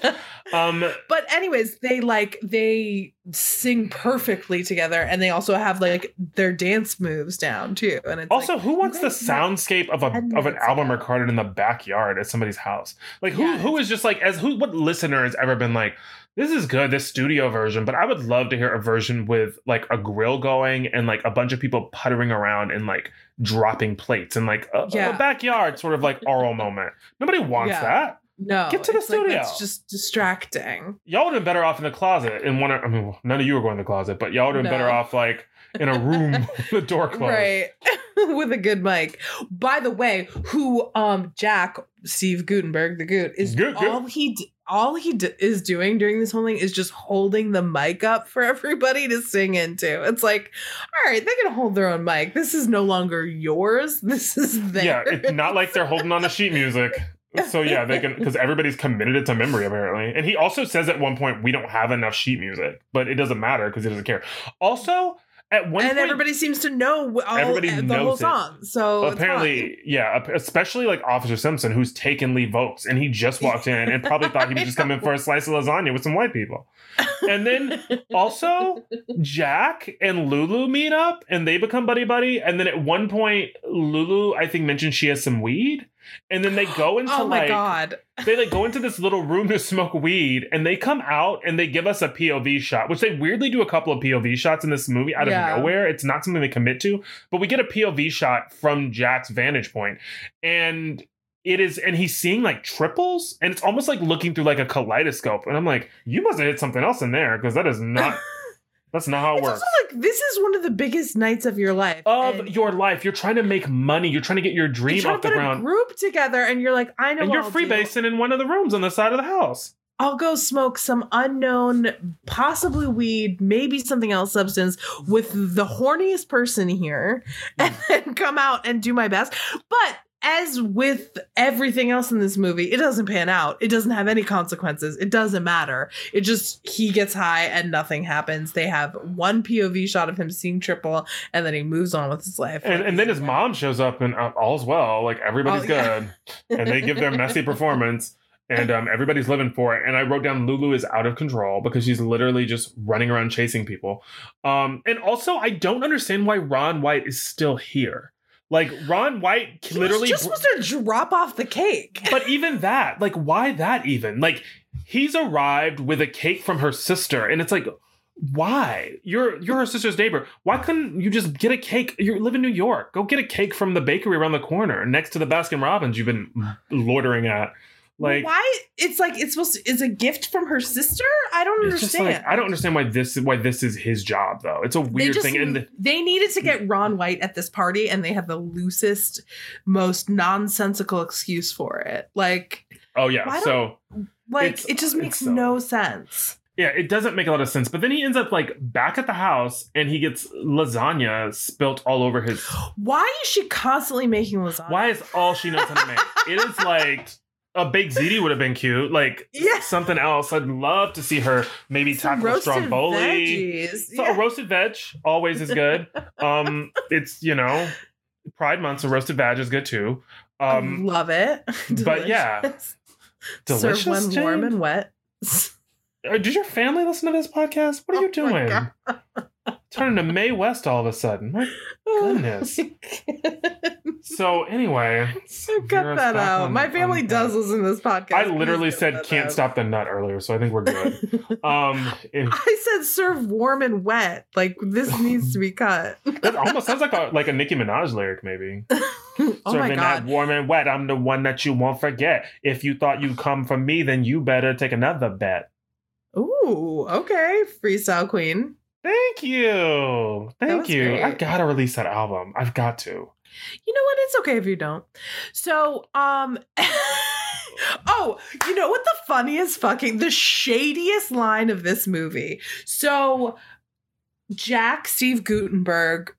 Um, but anyways, they like they sing perfectly together, and they also have like their dance moves down too. And it's also, like, who wants the soundscape of a of an album ago. recorded in the backyard at somebody's house? Like, who Yeah, who is just like as who? What listener has ever been like? This is good, this studio version, but I would love to hear a version with like a grill going and like a bunch of people puttering around and like dropping plates and like a, Yeah. a backyard sort of like oral moment. Nobody wants Yeah. that. No, Get to the it's like, studio. that's just distracting. Y'all would have been better off in the closet in one. I mean, none of you were going to the closet, but y'all would have been No. better off like in a room with the door closed. Right. With a good mic. By the way, who um Jack Steve Guttenberg, the Goot, is Goot. all he d- all he d- is doing during this whole thing is just holding the mic up for everybody to sing into. It's like, all right, they can hold their own mic. This is no longer yours. This is Yeah, it's not like they're holding on to sheet music. So yeah, they can because everybody's committed it to memory apparently. And he also says at one point we don't have enough sheet music, but it doesn't matter because he doesn't care. Also, at one and point, everybody seems to know all, Everybody the knows whole it. song. So it's fine. apparently, yeah, especially like Officer Simpson, who's taken Lee Vokes, and he just walked in and probably thought he was just coming in for a slice of lasagna with some white people. And then also Jack and Lulu meet up and they become buddy buddy. And then at one point, Lulu, I think, mentions she has some weed. And then they go into oh my like god. they like go into this little room to smoke weed and they come out and they give us a POV shot, which they weirdly do a couple of POV shots in this movie out of Yeah. nowhere. It's not something they commit to, but we get a POV shot from Jack's vantage point, and it is and he's seeing like triples and it's almost like looking through like a kaleidoscope. And I'm like, you must have hit something else in there because that is not that's not how it It's works. also like this is one of the biggest nights of your life. Of your life, you're trying to make money. You're trying to get your dream to off the ground, group together, and you're like, I know. and you're freebasing in one of the rooms on the side of the house. I'll go smoke some unknown, possibly weed, maybe something else substance with the horniest person here, and mm. then come out and do my best. But as with everything else in this movie, it doesn't pan out. It doesn't have any consequences. It doesn't matter. It just he gets high and nothing happens. They have one POV shot of him seeing triple, and then he moves on with his life. And, Like, and then his mom shows up and uh, all's well. Like everybody's Oh, yeah. good. And they give their messy performance. And um, everybody's living for it. And I wrote down Lulu is out of control because she's literally just running around chasing people. Um, and also, I don't understand why Ron White is still here. Like Ron White He literally just supposed to drop off the cake. but even that, like, why that even? Like, he's arrived with a cake from her sister, and it's like, why? You're you're her sister's neighbor. Why couldn't you just get a cake? You live in New York. Go get a cake from the bakery around the corner, next to the Baskin Robbins you've been loitering at. Like, why it's like it's supposed to is a gift from her sister i don't understand like I don't understand why this why this is his job though. It's a weird just thing, and they needed to get ron white at this party and they have the loosest most nonsensical excuse for it like oh yeah, so Like it just makes so- uh, no sense. Yeah, it doesn't make a lot of sense. But then he ends up like back at the house and he gets lasagna spilt all over his. Why is she constantly making lasagna? Why is all she knows how to make? It is like a baked ziti would have been cute. Like Yeah. something else. I'd love to see her maybe Some tackle a roasted stromboli. veggies. So Yeah. a roasted veg always is good. um, it's you know, Pride Month, so roasted veg is good too. Um, Love it. but yeah. Delicious. delicious. Serve when warm and wet. Uh, Did your family listen to this podcast? What are you Oh my doing? Turning to Mae West all of a sudden. My Goodness. So anyway, So cut that out. on- My family does that. listen to this podcast. I literally said can't out. stop the nut earlier, so I think we're good. Um, if- I said serve warm and wet. Like this needs to be cut. that almost sounds like a like a Nicki Minaj lyric, maybe. oh my Serving that god. warm and wet. I'm the one that you won't forget. If you thought you'd come from me, then you better take another bet. Ooh, okay. Freestyle queen. Thank you. Thank you. I great. gotta release that album. I've got to. You know what? It's okay if you don't. So, um Oh, you know what the funniest fucking the shadiest line of this movie. So Jack Steve Guttenberg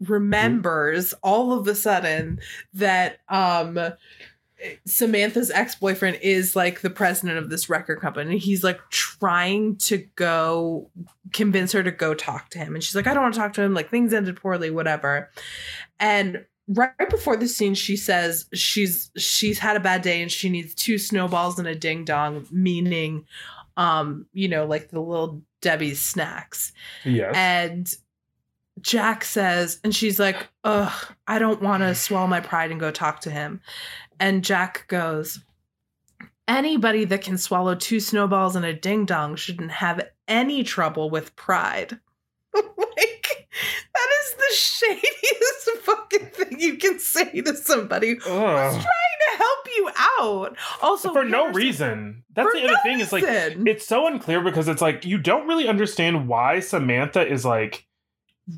remembers all of a sudden that um Samantha's ex-boyfriend is like the president of this record company. He's like trying to go convince her to go talk to him. And she's like, I don't want to talk to him. Like things ended poorly, whatever. And right before the scene, she says she's she's had a bad day and she needs two snowballs and a ding dong, meaning um, you know, like the little Debbie's snacks. Yes. And Jack says, and she's like, Ugh, I don't want to swallow my pride and go talk to him. And Jack goes, Anybody that can swallow two snowballs and a ding dong shouldn't have any trouble with pride. like, that is the shadiest fucking thing you can say to somebody who's Ugh. trying to help you out. Also, for no reason. That's the other no thing. Is like it's so unclear because it's like you don't really understand why Samantha is like.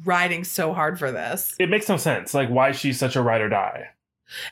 riding so hard for this. It makes no sense. Like why she's such a ride or die.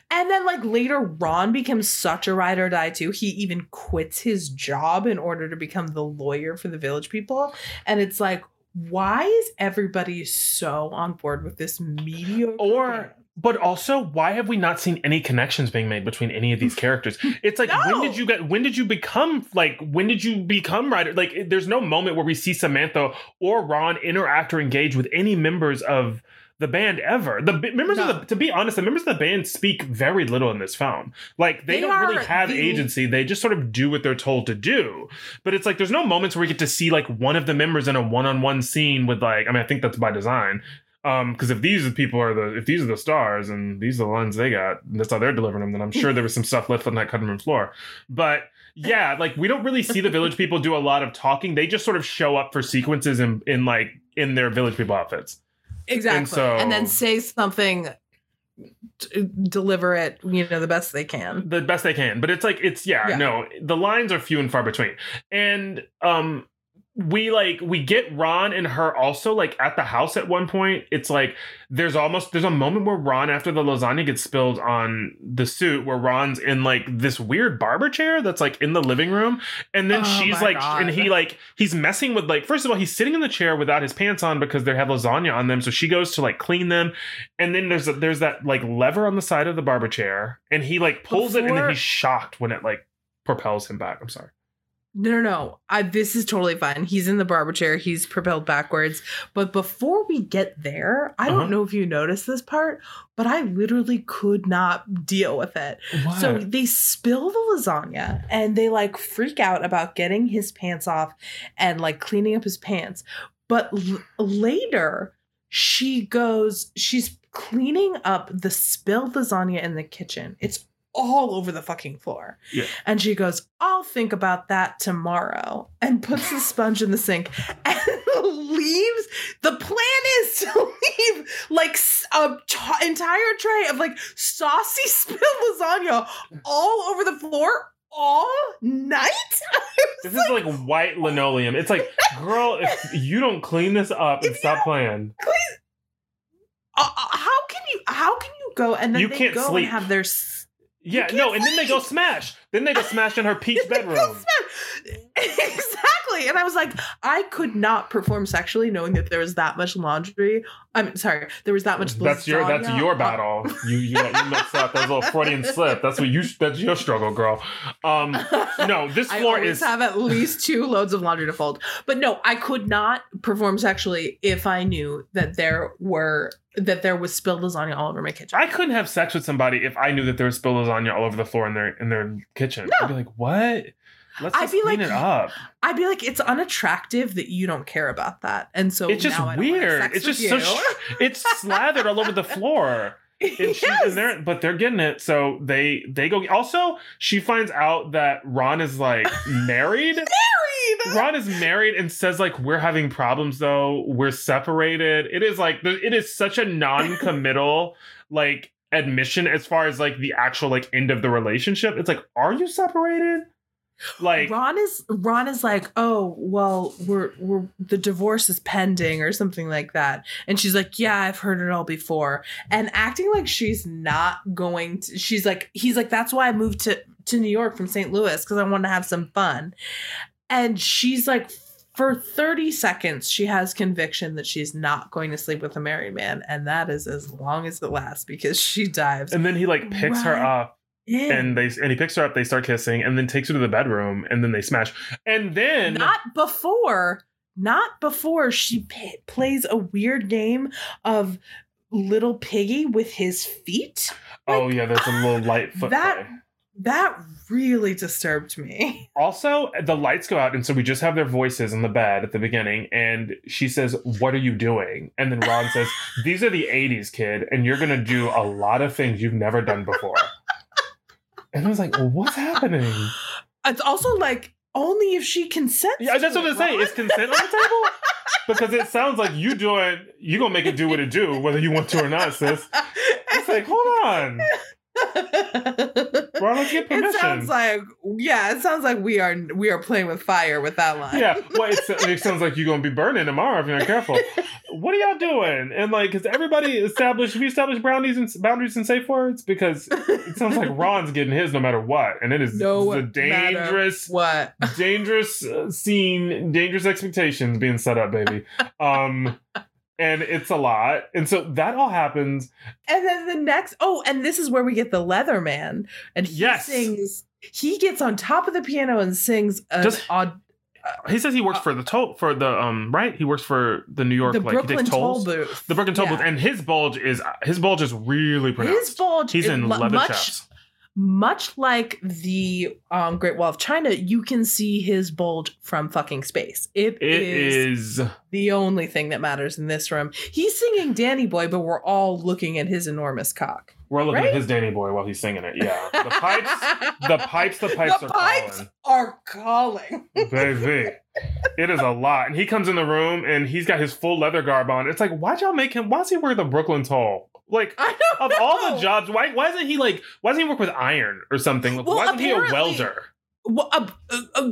And then, like, later, Ron becomes such a ride or die, too. He even quits his job in order to become the lawyer for the village people. And it's like, why is everybody so on board with this mediocre? Or- But also, why have we not seen any connections being made between any of these characters? It's like when did you get? When did you become like? When did you become writer? Like, there's no moment where we see Samantha or Ron interact or engage with any members of the band ever. The members of the, to be honest, the members of the band speak very little in this film. Like, they, They don't really have the- agency. They just sort of do what they're told to do. But it's like there's no moments where we get to see like one of the members in a one-on-one scene with like. I mean, I think that's by design. Um, because if these are people are the if these are the stars and these are the lines they got, and that's how they're delivering them, then I'm sure there was some stuff left on that cutting room floor. But yeah, like we don't really see the village people do a lot of talking. They just sort of show up for sequences in in like in their village people outfits. Exactly. And, so- then say something, deliver it, you know, the best they can. the best they can. But it's like it's yeah, Yeah. no, the lines are few and far between. And um we like we get Ron and her also like at the house at one point. It's like there's almost there's a moment where Ron after the lasagna gets spilled on the suit where Ron's in like this weird barber chair that's like in the living room. And then Oh she's like God. and he like he's messing with like first of all he's sitting in the chair without his pants on because they have lasagna on them. So she goes to like clean them. And then there's a, there's that like lever on the side of the barber chair. And he like pulls it and then he's shocked when it like propels him back. I'm sorry No, no, no. I, this is totally fine. He's in the barber chair. He's propelled backwards. But before we get there, I Uh-huh. don't know if you noticed this part, but I literally could not deal with it. So they spill the lasagna and they like freak out about getting his pants off and like cleaning up his pants. But l- later, she goes, she's cleaning up the spilled lasagna in the kitchen. It's all over the fucking floor. Yeah. And she goes, I'll think about that tomorrow and puts the sponge in the sink and leaves. The plan is to leave like a t- entire tray of like saucy spilled lasagna all over the floor all night. this is like white linoleum it's like girl if you don't clean this up and stop playing Uh, uh, how can you? How can you go and then You they can't go sleep. and have their? Yeah, no, and then they go smash. Then they go smash in her peach bedroom. exactly. And I was like, I could not perform sexually knowing that there was that much laundry. I'm sorry, there was that much. That's your that's your battle. You you, you messed up. That a little Freudian slip. That's what you that's your struggle, girl. Um, no, this floor is have at least two loads of laundry to fold. But no, I could not perform sexually if I knew that there were that there was spilled lasagna all over my kitchen. I couldn't have sex with somebody if I knew that there was spilled lasagna all over the floor in their in their kitchen. No. I'd be like, what? Let's I'd be clean like- it up. I'd be like, it's unattractive that you don't care about that, and so It's just now I don't weird. It's just so sh- it's slathered all over the floor. And she's Yes. in there, but they're getting it. So they they go. Also, she finds out that Ron is like married. Married. Ron is married and says like we're having problems though. We're separated. It is like it is such a non-committal like admission as far as like the actual like end of the relationship. It's like, are you separated? Like Ron is Ron is like, oh well, we're we're the divorce is pending or something like that, and she's like, yeah, I've heard it all before, and acting like she's not going to. She's like, he's like, that's why I moved to to New York from St. Louis because I wanted to have some fun, and she's like. For 30 seconds, she has conviction that she's not going to sleep with a married man, and that is as long as it lasts because she dives and then he like picks her up in. and they and he picks her up, they start kissing, and then takes her to the bedroom, and then they smash. And then not before not before she p- plays a weird game of little piggy with his feet Oh yeah, there's a little ah, light foot that- play. that really disturbed me Also, the lights go out, and so we just have their voices in the bed at the beginning, and she says, What are you doing? And then Ron says, These are the 80s, kid, and you're gonna do a lot of things you've never done before. And I was like, well, what's happening? it's also like only if she consents Yeah, that's what I'm saying. Is consent on the table? Because it sounds like you doing you gonna make it do what it do, whether you want to or not, sis. It's like, hold on. Let's get it sounds like yeah it sounds like we are we are playing with fire with that line Yeah, well, it's, it sounds like you're gonna be burning tomorrow if you're not careful. what are y'all doing? And like, has everybody established? Have you established boundaries and boundaries and safe words? Because it sounds like Ron's getting his no matter what, and it is No a dangerous, what dangerous uh, scene, dangerous expectations being set up, baby. Um, and it's a lot, and so that all happens. And then the next, oh, and this is where we get the Leatherman, and he Yes. sings. He gets on top of the piano and sings an Does- odd, He says he works for the toll for the um right. He works for the New York the like he Brooklyn takes toll booth. The Brooklyn toll Yeah. booth, and his bulge is his bulge is really pronounced. His bulge. He's in leather much, chaps. Much like the um, Great Wall of China. You can see his bulge from fucking space. It is, is. the only thing that matters in this room. He's singing Danny Boy, but we're all looking at his enormous cock. We're looking right? at his Danny boy while he's singing it. Yeah, the pipes, the pipes, the pipes the are pipes calling, are calling. baby. It is a lot, and he comes in the room and he's got his full leather garb on. It's like, why'd y'all make him? Why's he wear the Brooklyn toll? Like, of all the jobs, why why isn't he like? Why doesn't he work with iron or something? Well, why isn't he a welder? Well, uh, uh, uh,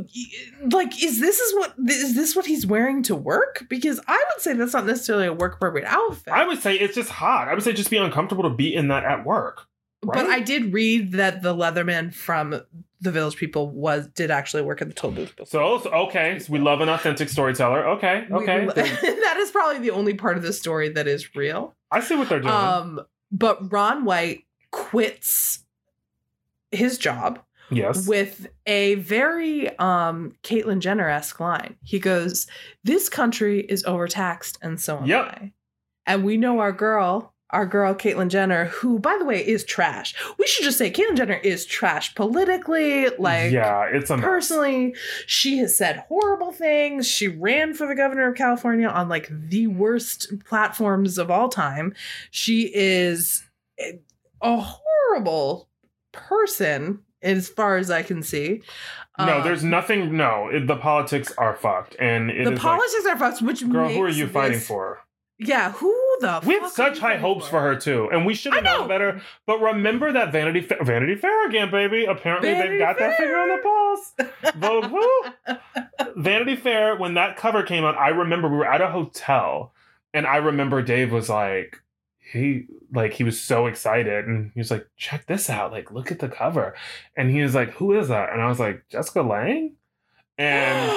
like, is this is what is this what he's wearing to work? Because I would say that's not necessarily a work appropriate outfit. I would say it's just hot. I would say just be uncomfortable to be in that at work. But? I did read that the Leatherman from the Village People was did actually work at the toll booth. before. So, okay, so we love an authentic storyteller. Okay, We- okay, that is probably the only part of the story that is real. I see what they're doing. Um, but Ron White quits his job yes, with a very um Caitlyn Jenner esque line. He goes, "This country is overtaxed, and so am Yep. I." And we know our girl, our girl Caitlyn Jenner, who, by the way, is trash. We should just say Caitlyn Jenner is trash politically, like. yeah, it's a mess. Personally, she has said horrible things. She ran for the governor of California on like the worst platforms of all time. She is a horrible person as far as I can see. No, Um, there's nothing. No, it, the politics are fucked, and it is the like, politics are fucked. Which girl, who are you fighting for? Yeah, who the? We are such high hopes for her too, and we should have known know. better. But remember that Vanity Fa- Vanity Fair again, baby. Apparently Vanity they've got that finger on the pulse. Vogue who? Vanity Fair. When that cover came out, I remember we were at a hotel, and I remember Dave was like, he like he was so excited and he was like, check this out, like look at the cover. And he was like, Who is that? And I was like, Jessica Lange? And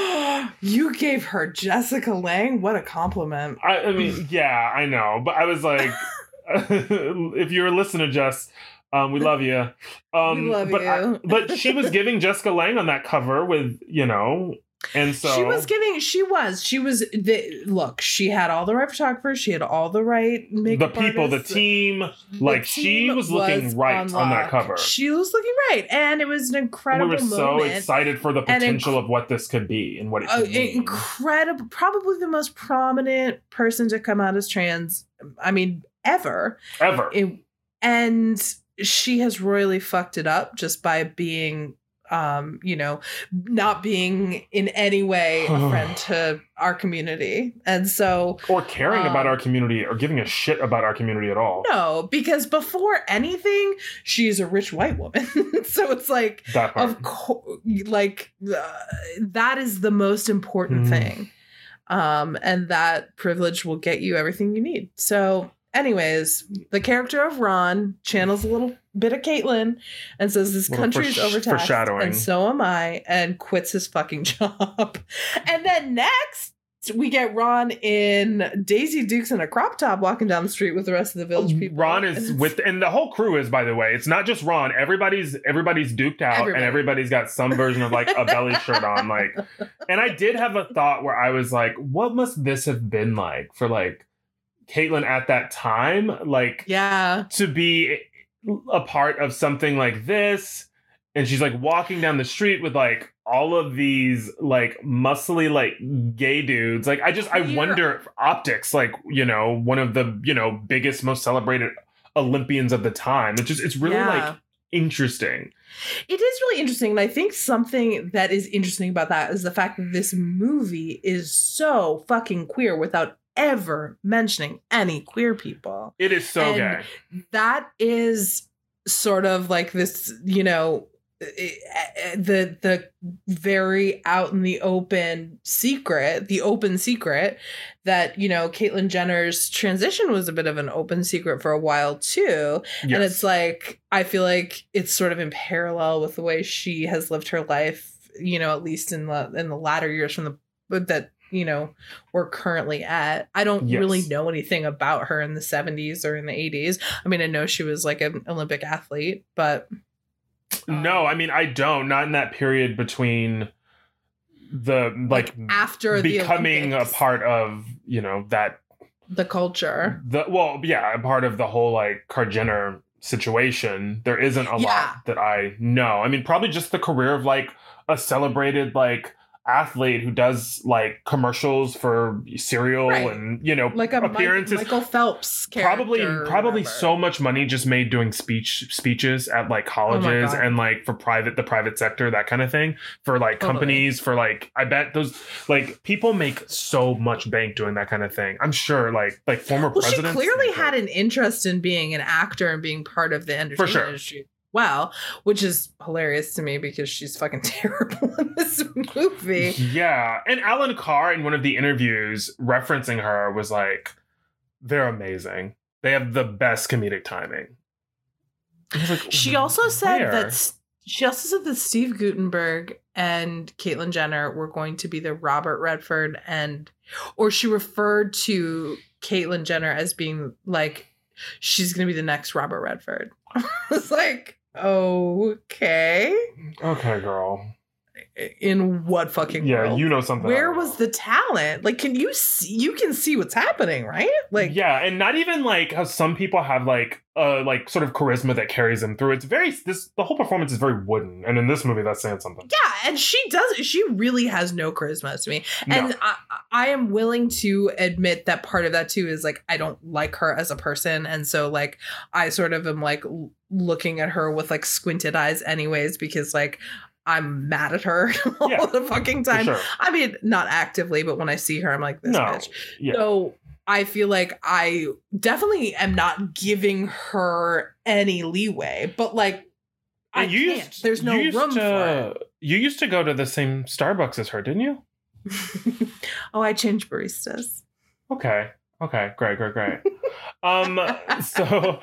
you gave her Jessica Lange. What a compliment. I, I mean, yeah, I know. But I was like, if you're listening, Jess, um, we love you. Um, We love but I- you. but she was giving Jessica Lange on that cover with, you know, and so she was giving. She was. She was. The, look, she had all the right photographers. She had all the right the makeup people, the team, The like she was looking was right on that cover. She was looking right, and it was an incredible we were so excited for the potential inc- of what this could be and what it Uh, could mean. incredible, probably the most prominent person to come out as trans. I mean, ever. Ever. It, and she has royally fucked it up just by being um you know not being in any way a friend to our community and so or caring about um, our community or giving a shit about our community at all. no because before anything she's a rich white woman so it's like That part. of course like uh, that is the most important Mhm. thing um and that privilege will get you everything you need so anyways the character of ron channels a little bit of caitlyn and says this Little country is foresh- overtaxed and so am i and quits his fucking job and then next we get Ron in Daisy Dukes in a crop top walking down the street with the rest of the village oh, people. Oh, Ron is with, and the whole crew is, by the way. It's not just Ron. Everybody's everybody's duped out, Everybody. and everybody's got some version of like a belly shirt on. Like, and I did have a thought where I was like, what must this have been like for like Caitlyn at that time? Like, Yeah. to be a part of something like this and she's like walking down the street with like all of these like muscly like gay dudes like i just i Clear- wonder if optics like you know one of the you know biggest most celebrated olympians of the time it's just it's really Yeah. like interesting It is really interesting. And I think something that is interesting about that is the fact that this movie is so fucking queer without ever mentioning any queer people. it is so And- gay That is sort of like this, you know, the the very out in the open secret, the open secret that, you know, Caitlyn Jenner's transition was a bit of an open secret for a while too. yes. And it's like I feel like it's sort of in parallel with the way she has lived her life, you know, at least in the in the latter years from the but that you know we're currently at. I don't Yes. really know anything about her in the 70s or in the 80s. I mean, I know she was like an Olympic athlete, but no um, i mean i don't not in that period between the like, after becoming a part of you know that the culture. the well yeah a part of the whole like Kar Jenner situation there isn't a Yeah. lot that i know i mean probably just the career of like a celebrated like athlete who does like commercials for cereal Right. and you know Like a appearances Michael Phelps probably probably so much money just made doing speech speeches at like oh colleges Oh and like for private the private sector that kind of thing for like Totally. companies for like i bet those like people make so much bank doing that kind of thing i'm sure like like former Well, she clearly had an interest in being an actor and being part of the entertainment sure. industry. Well, which is hilarious to me because she's fucking terrible in this movie. Yeah. And Allan Carr in one of the interviews referencing her was like, they're amazing. They have the best comedic timing. Like, She also said "Where?" that she also said that Steve Guttenberg and Caitlyn Jenner were going to be the Robert Redford and or she referred to Caitlyn Jenner as being like she's gonna be the next Robert Redford. I was like, okay. Okay, girl. In what fucking Yeah, world? you know something. Where was the talent? Like, can you see? You can see what's happening, right? Like, yeah, and not even like how some people have like uh like sort of charisma that carries them through. It's very this the whole performance is very wooden, and in this movie that's saying something. yeah, and she does. She really has no charisma to me, No. and I, I am willing to admit that part of that too is like I don't like her as a person, and so like I sort of am like looking at her with like squinted eyes, anyways, because like I'm mad at her all Yeah, the fucking time. sure. I mean, not actively, but when I see her, I'm like this No. bitch. Yeah. So I feel like I definitely am not giving her any leeway, but like I you can't. used- There's no room to, You used to go to the same Starbucks as her, didn't you? oh, I changed baristas. Okay. Okay, great, great, great. um, so,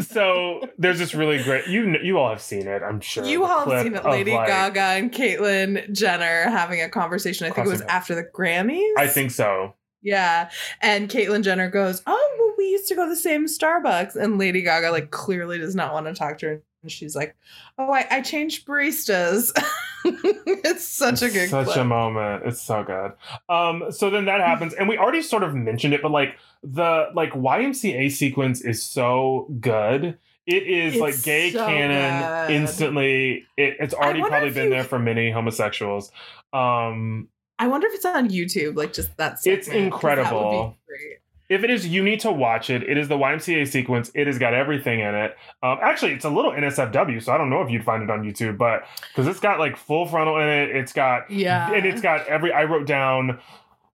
so there's this really great. You you all have seen it, I'm sure. You all have seen it, Lady like- Gaga and Caitlyn Jenner having a conversation. I think it was after the Grammys. I think so. Yeah. And Caitlyn Jenner goes, Oh, well, we used to go to the same Starbucks. And Lady Gaga, like, clearly does not want to talk to her. And she's like, Oh, I, I changed baristas. it's such a It's good such clip. a moment. It's so good. Um, so then that happens, and we already sort of mentioned it, but like the like YMCA sequence is so good. It is It's like gay so canon good. instantly. It, it's already probably been you- there for many homosexuals. Um, I wonder if it's on YouTube, like just that. It's segment, that be incredible. great. If it is, you need to watch it. It is the YMCA sequence. It has got everything in it. Um, actually, it's a little NSFW, so I don't know if you'd find it on YouTube, but because it's got like full frontal in it, it's got Yeah. and it's got every I wrote down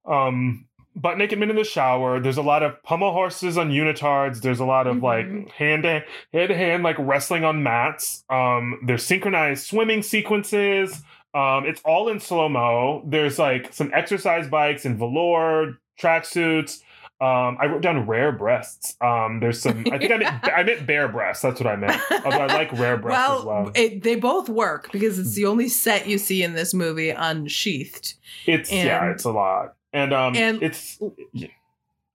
um butt naked men in the shower. There's a lot of pummel horses on unitards. There's a lot of Mhm. like hand to hand to hand like wrestling on mats. Um there's synchronized swimming sequences. Um it's all in slow mo. There's like some exercise bikes and velour tracksuits. Um, I wrote down rare breasts. Um, there's some. I think I meant I meant bare breasts. That's what I meant. Although I like rare breasts well, as well. It, they both work because it's the only set you see in this movie unsheathed. It's yeah, it's a lot, and um, and- it's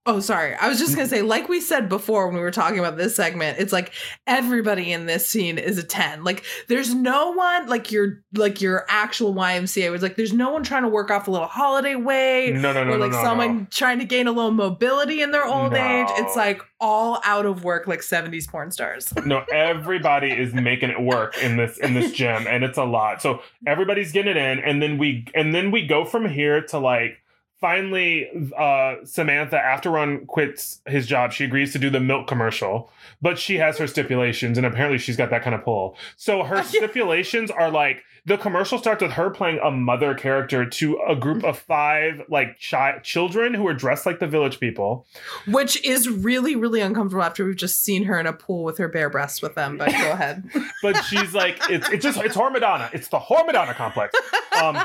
Oh, sorry. I was just Mm-hmm. gonna say, like we said before when we were talking about this segment, it's like everybody in this scene is a 10. Like there's no one like your like your actual YMCA was like there's no one trying to work off a little holiday weight no, no, no, or like no, someone no. trying to gain a little mobility in their old age. It's like all out of work like 70s porn stars. No, everybody is making it work in this in this gym, and it's a lot. So everybody's getting it in, and then we and then we go from here to like finally uh Samantha after Ron quits his job, she agrees to do the milk commercial, but she has her stipulations, and apparently she's got that kind of pull. So her stipulations are like the commercial starts with her playing a mother character to a group of five like chi- children who are dressed like the village people. Which is really, really uncomfortable after we've just seen her in a pool with her bare breasts with them. But go ahead. But she's like, it's it's just it's Whore Madonna. It's the Whore Madonna complex. Um,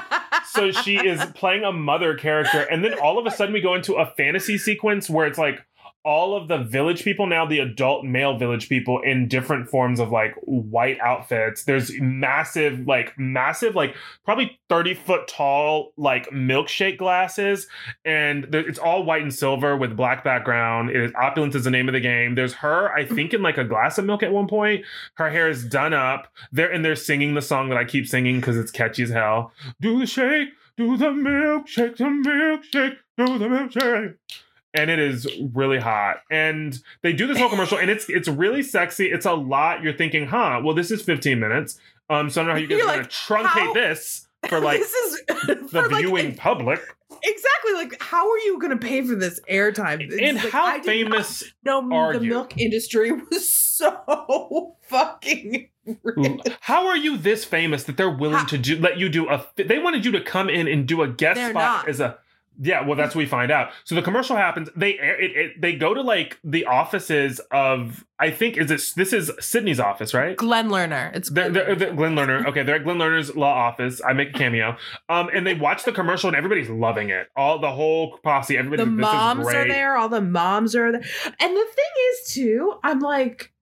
so she is playing a mother character and then all of a sudden we go into a fantasy sequence where it's like all of the village people now the adult male village people in different forms of like white outfits. There's massive like massive like probably 30 foot tall like milkshake glasses. And there, it's all white and silver with black background. It is opulence is the name of the game. There's her i mm-hmm. think in like a glass of milk at one point. Her hair is done up. They're and they're singing the song that i keep singing because it's catchy as hell. Do the shake, do the milkshake, the milkshake, do the milkshake. And it is really hot. And they do this whole commercial and it's it's really sexy. It's a lot. You're thinking, huh, well, this is 15 minutes. Um, so I don't know how you guys You're are gonna like, truncate how- this for like this is the for, like, viewing public. Exactly. Like, how are you going to pay for this airtime? It's And like, how I famous are the you? milk industry was so fucking rich. how are you this famous that they're willing How- to do let you do a they wanted you to come in and do a guest They're spot not. as a yeah well that's what we find out so the commercial happens they air it, it they go to like the offices of i think is this this is sydney's office right Glen Lerner. It's they're, Glen they're, Lerner. they're Glen Lerner. Okay, they're at Glen Lerner's law office. I make a cameo. Um, and they watch the commercial and everybody's loving it. All the whole posse, everybody. the moms are there. All the moms are there. And the thing is, too, I'm like,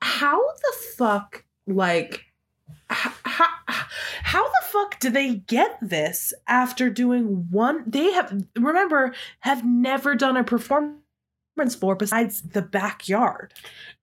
how the fuck, like, how, how, the fuck do they get this after doing one? They have, remember, have never done a performance for besides the backyard.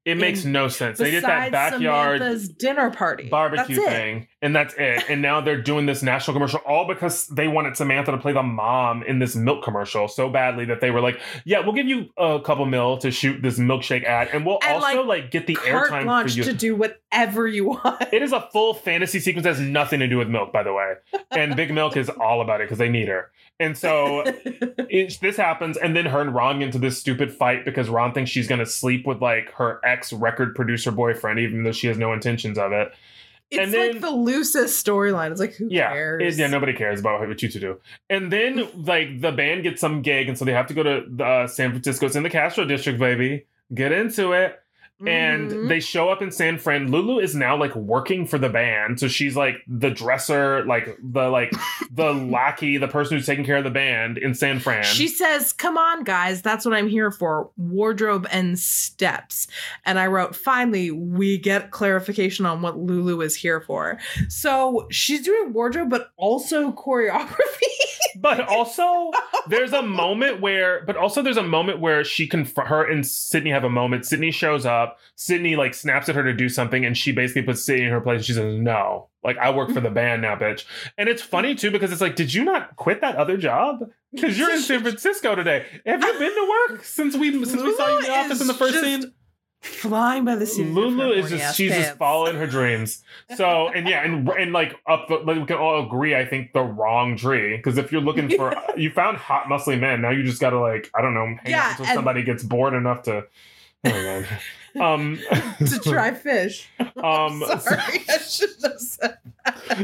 It makes no sense. They did that backyard Samantha's dinner party. barbecue That's thing, and that's it. And now they're doing this national commercial all because they wanted Samantha to play the mom in this milk commercial so badly that they were like, "Yeah, we'll give you a couple mil to shoot this milkshake ad, and we'll And, also like, like, get the airtime for you." to do whatever you want. it is a full fantasy sequence that has nothing to do with milk, by the way. And Big Milk is all about it because they need her. And so it, this happens, and then her and Ron get into this stupid fight because Ron thinks she's going to sleep with like her ex record producer boyfriend, even though she has no intentions of it. It's And like the loosest storyline. It's like who Yeah, cares? it- yeah, nobody cares about what you two do. And then like the band gets some gig, and so they have to go to the, uh, San Francisco. It's in the Castro district, baby. Get into it. And Mhm. they show up in San Fran. Lulu is now like working for the band, so she's like the dresser, like the like the lackey, the person who's taking care of the band in San Fran. She says, Come on, guys, that's what I'm here for wardrobe and steps. And I wrote, Finally, we get clarification on what Lulu is here for. So she's doing wardrobe, but also choreography. but also there's a moment where but also there's a moment where she confront her and Sydney have a moment. Sydney shows up, Sydney like snaps at her to do something, and she basically puts Sydney in her place. And she says, No, like I work for the mm-hmm. band now, bitch. And it's funny too because it's like, did you not quit that other job? Because you're in San Francisco today. Have you been to work since we since we saw you in the office in the first scene? Flying by the seat. Lulu is just she's just following her dreams. So and yeah, and and like up the like we can all agree, I think the wrong tree. Because if you're looking for you found hot muscly men, now you just gotta like, I don't know, hang Yeah, out until somebody gets bored enough to oh. Um to try fish. um Sorry, I shouldn't have said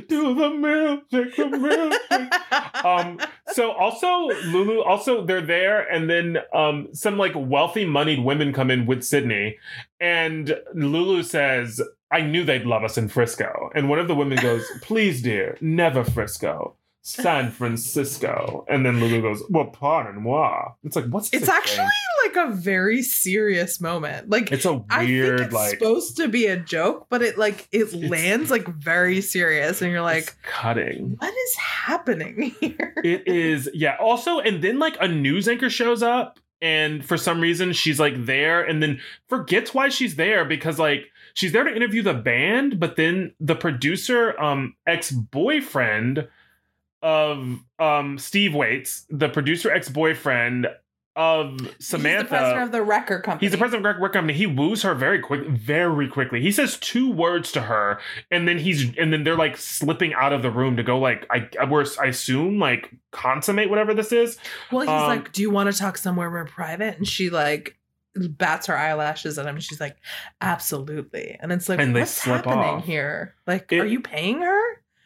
do the music, the music. um so also lulu also they're there and then um some like wealthy moneyed women come in with sydney and lulu says i knew they'd love us in frisco and one of the women goes please dear never frisco san francisco and then lulu goes well pardon moi it's like what's it's thing? actually like a very serious moment. Like it's a I think weird it's like supposed to be a joke, but it like it lands like very serious, and you're like, cutting what is happening here? It is, yeah. Also, and then like a news anchor shows up, and for some reason she's like there, and then forgets why she's there because like she's there to interview the band, but then the producer, um, ex boyfriend of um Steve Waits, the producer ex boyfriend of Samantha. He's the president of the record company. He's the president of Record Company. He woos her very quick, very quickly. He says two words to her, and then he's and then they're like slipping out of the room to go like I we're, I assume like consummate whatever this is. Well, he's Um, like, "Do you want to talk somewhere more private?" And she like bats her eyelashes at him. She's like, "Absolutely." And it's like, And what's slip happening off. here? Like, It- are you paying her?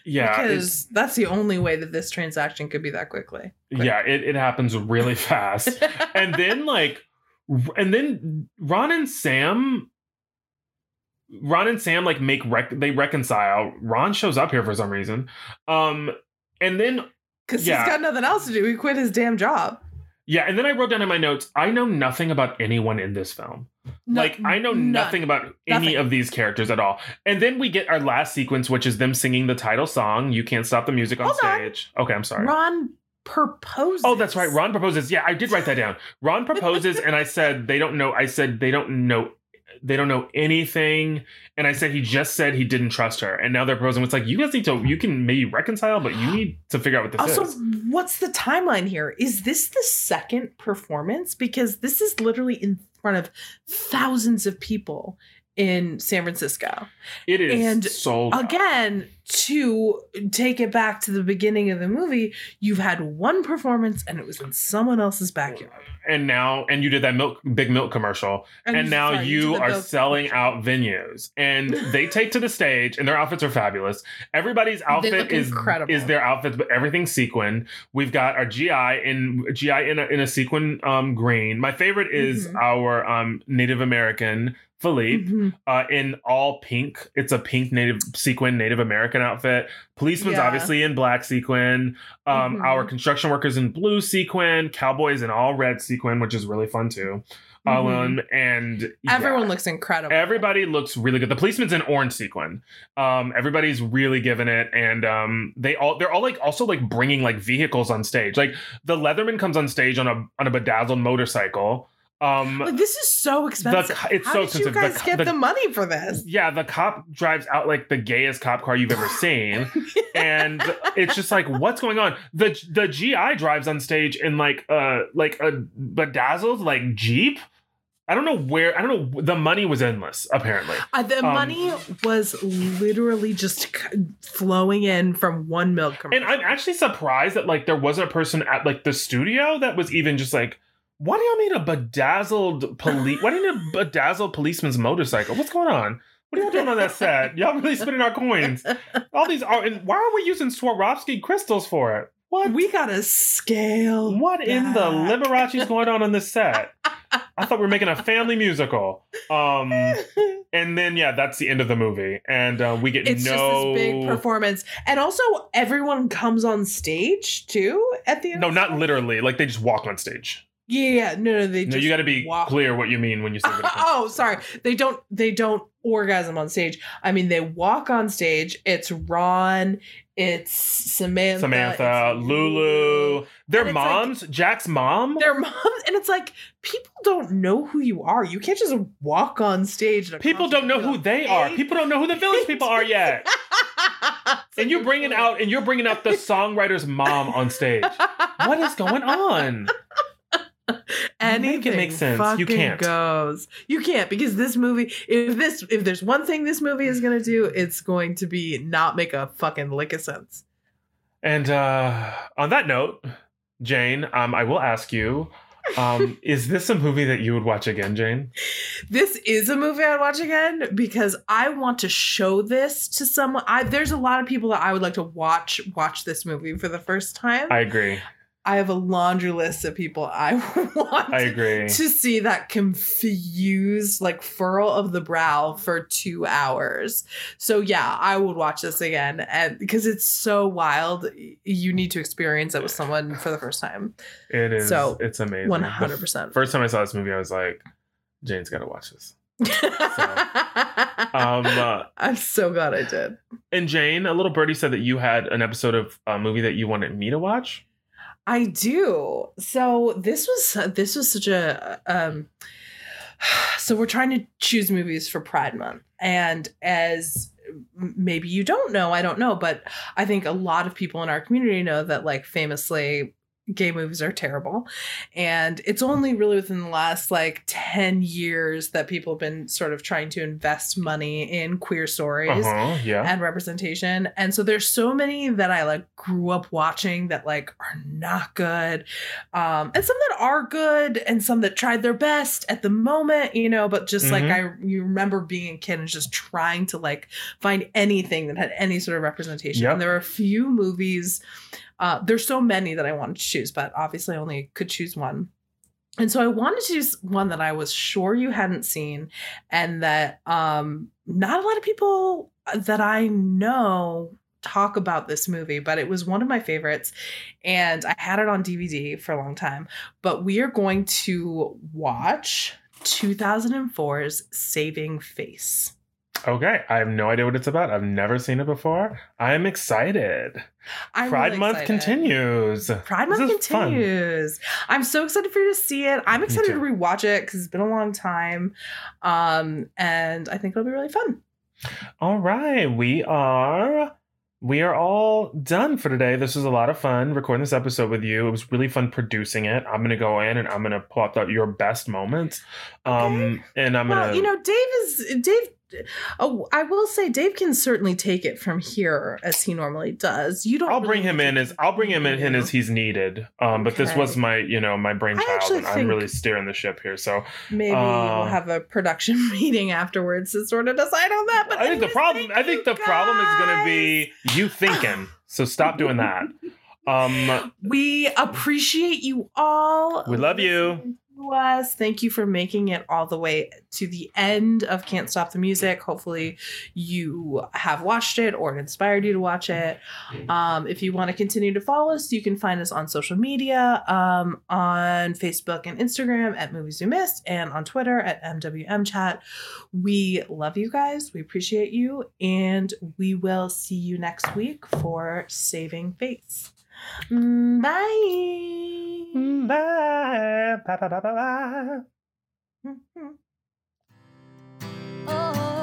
Yeah, because that's the only way that this transaction could be that quickly. quick. yeah, it, it happens really fast. and then like and then Ron and Sam Ron and Sam like make rec- they reconcile. Ron shows up here for some reason. Um and then Because Yeah. he's got nothing else to do. He quit his damn job. Yeah, and then I wrote down in my notes, I know nothing about anyone in this film. No- like I know none. nothing about any Nothing. of these characters at all. And then we get our last sequence, which is them singing the title song, "You Can't Stop the Music" on Hold on. stage. Okay, I'm sorry. Ron proposes. Oh, that's right. Ron proposes. Yeah, I did write that down. Ron proposes, and I said they don't know. I said they don't know. They don't know anything, and I said he just said he didn't trust her, and now they're proposing. It's like you guys need to. You can maybe reconcile, but you need to figure out what this Also, is. what's the timeline here? Is this the second performance? Because this is literally in front of thousands of people in San Francisco. It is and so Again, to take it back to the beginning of the movie, you've had one performance and it was in someone else's backyard. and now and you did that milk big milk commercial and, you- now sorry, you the are selling out venues and they take to the stage and their outfits are fabulous everybody's outfit is incredible. is their outfits but everything's sequin we've got our gi in gi in a, in a sequin um green my favorite is Mhm. our um native american Felipe Mhm. uh, in all pink. It's a pink native sequin Native American outfit. Policeman's Yeah. obviously in black sequin. Um, Mhm. Our construction workers in blue sequin. Cowboys in all red sequin, which is really fun too. Mhm. Um, and yeah. Everyone looks incredible. Everybody looks really good. The policeman's in orange sequin. Um, everybody's really giving it, and um, they all they're all like also like bringing like vehicles on stage. Like the Leatherman comes on stage on a on a bedazzled motorcycle. Um, Like, this is so expensive. co- it's How so did expensive. you guys co- get the- the, money for this? yeah, the cop drives out like the gayest cop car you've ever seen, and it's just like, what's going on? The the GI drives on stage in like uh like a bedazzled like Jeep. I don't know where. I don't know. The money was endless. Apparently, Uh, the Um, money was literally just flowing in from one milk commercial. and I'm actually surprised that like there wasn't a person at like the studio that was even just like, why do y'all need a bedazzled police? Why do you need a bedazzled policeman's motorcycle? What's going on? What are y'all doing on that set? Y'all really spending our coins. All these are, and why are we using Swarovski crystals for it? What? we gotta scale. what in the back. Liberace's going on on this set? I thought we were making a family musical. Um, and then yeah, that's the end of the movie, and uh, we get it's no. just this big performance, and also everyone comes on stage too at the end. no, not literally. Like they just walk on stage. Yeah, no, no, they No, just you got to be walk. clear what you mean when you say. oh, sorry. They don't. They don't orgasm on stage. I mean, they walk on stage. It's Ron. It's Samantha. Samantha, it's Lulu, their it's like- moms, Jack's mom. Their moms, and it's like people don't know who you are. You can't just walk on stage. People don't know who they are. People don't know who the village people are yet. And you're bringing out and you're bringing out the songwriter's mom on stage. What is going on? Anything Make it make sense. You fucking can't. Goes. You can't because this movie. If this, if there's one thing this movie is gonna do, it's going to be not make a fucking lick of sense. And uh, on that note, Jane, um, I will ask you, um, is this a movie that you would watch again, Jane? This is a movie I'd watch again because I want to show this to someone. I, there's a lot of people that I would like to watch watch this movie for the first time. I agree. I have a laundry list of people I want I agree. to see that confused like furrow of the brow for two hours. So yeah, I would watch this again, and because it's so wild, you need to experience it with someone for the first time. It is. So, it's amazing. Hundred percent. First time I saw this movie, I was like, Jane's got to watch this. Um, uh, I'm so glad I did. and Jane, a little birdie said that you had an episode of a movie that you wanted me to watch. I do. So this was this was such a um so we're trying to choose movies for Pride month and as maybe you don't know, I don't know, but I think a lot of people in our community know that like famously gay movies are terrible and it's only really within the last like 10 years that people have been sort of trying to invest money in queer stories Uh-huh, yeah. and representation. And so there's so many that I like grew up watching that like are not good. Um and some that are good and some that tried their best at the moment, you know, but just like I you remember being a kid and just trying to like find anything that had any sort of representation. Yep. And there are a few movies uh there's so many that I wanted to choose, but obviously I only could choose one. And so I wanted to choose one that I was sure you hadn't seen and that um not a lot of people that I know talk about this movie, but it was one of my favorites and I had it on DVD for a long time. But we are going to watch 2004's Saving Face. Okay, I have no idea what it's about. I've never seen it before. I'm excited. I'm Pride really Month excited. continues. Pride This Month is fun. continues. I'm so excited for you to see it. I'm excited to rewatch it because it's been a long time. Um, and I think it'll be really fun. All right, we are we are all done for today. This was a lot of fun recording this episode with you. It was really fun producing it. I'm gonna go in and I'm gonna plot out your best moments. Um, and I'm gonna you know, Dave is Dave. Oh, I will say Dave can certainly take it from here as he normally does. You don't. I'll bring him in as I'll bring him in, in as he's needed. Um, but this was my you know my brainchild, and I'm really steering the ship here. So Maybe Uh, we'll have a production meeting afterwards to sort of decide on that. But I think the problem I think the problem is going to be you thinking. So stop doing that. Um, We appreciate you all. We love you. To us. Thank you for making it all the way to the end of Can't Stop the Music. Hopefully, you have watched it or it inspired you to watch it. Um, if you want to continue to follow us, you can find us on social media um, on Facebook and Instagram at Movies We Missed and on Twitter at MWM Chat. We love you guys. We appreciate you. And we will see you next week for Saving Face. Mm, Bye. bye. Bye, bye, bye, bye, bye. Mhm. Oh,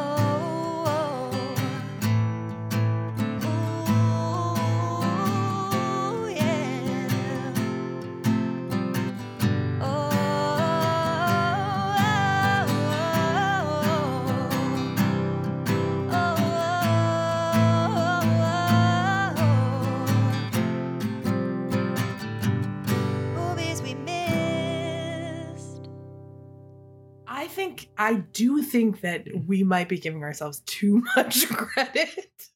think I do think that we might be giving ourselves too much credit.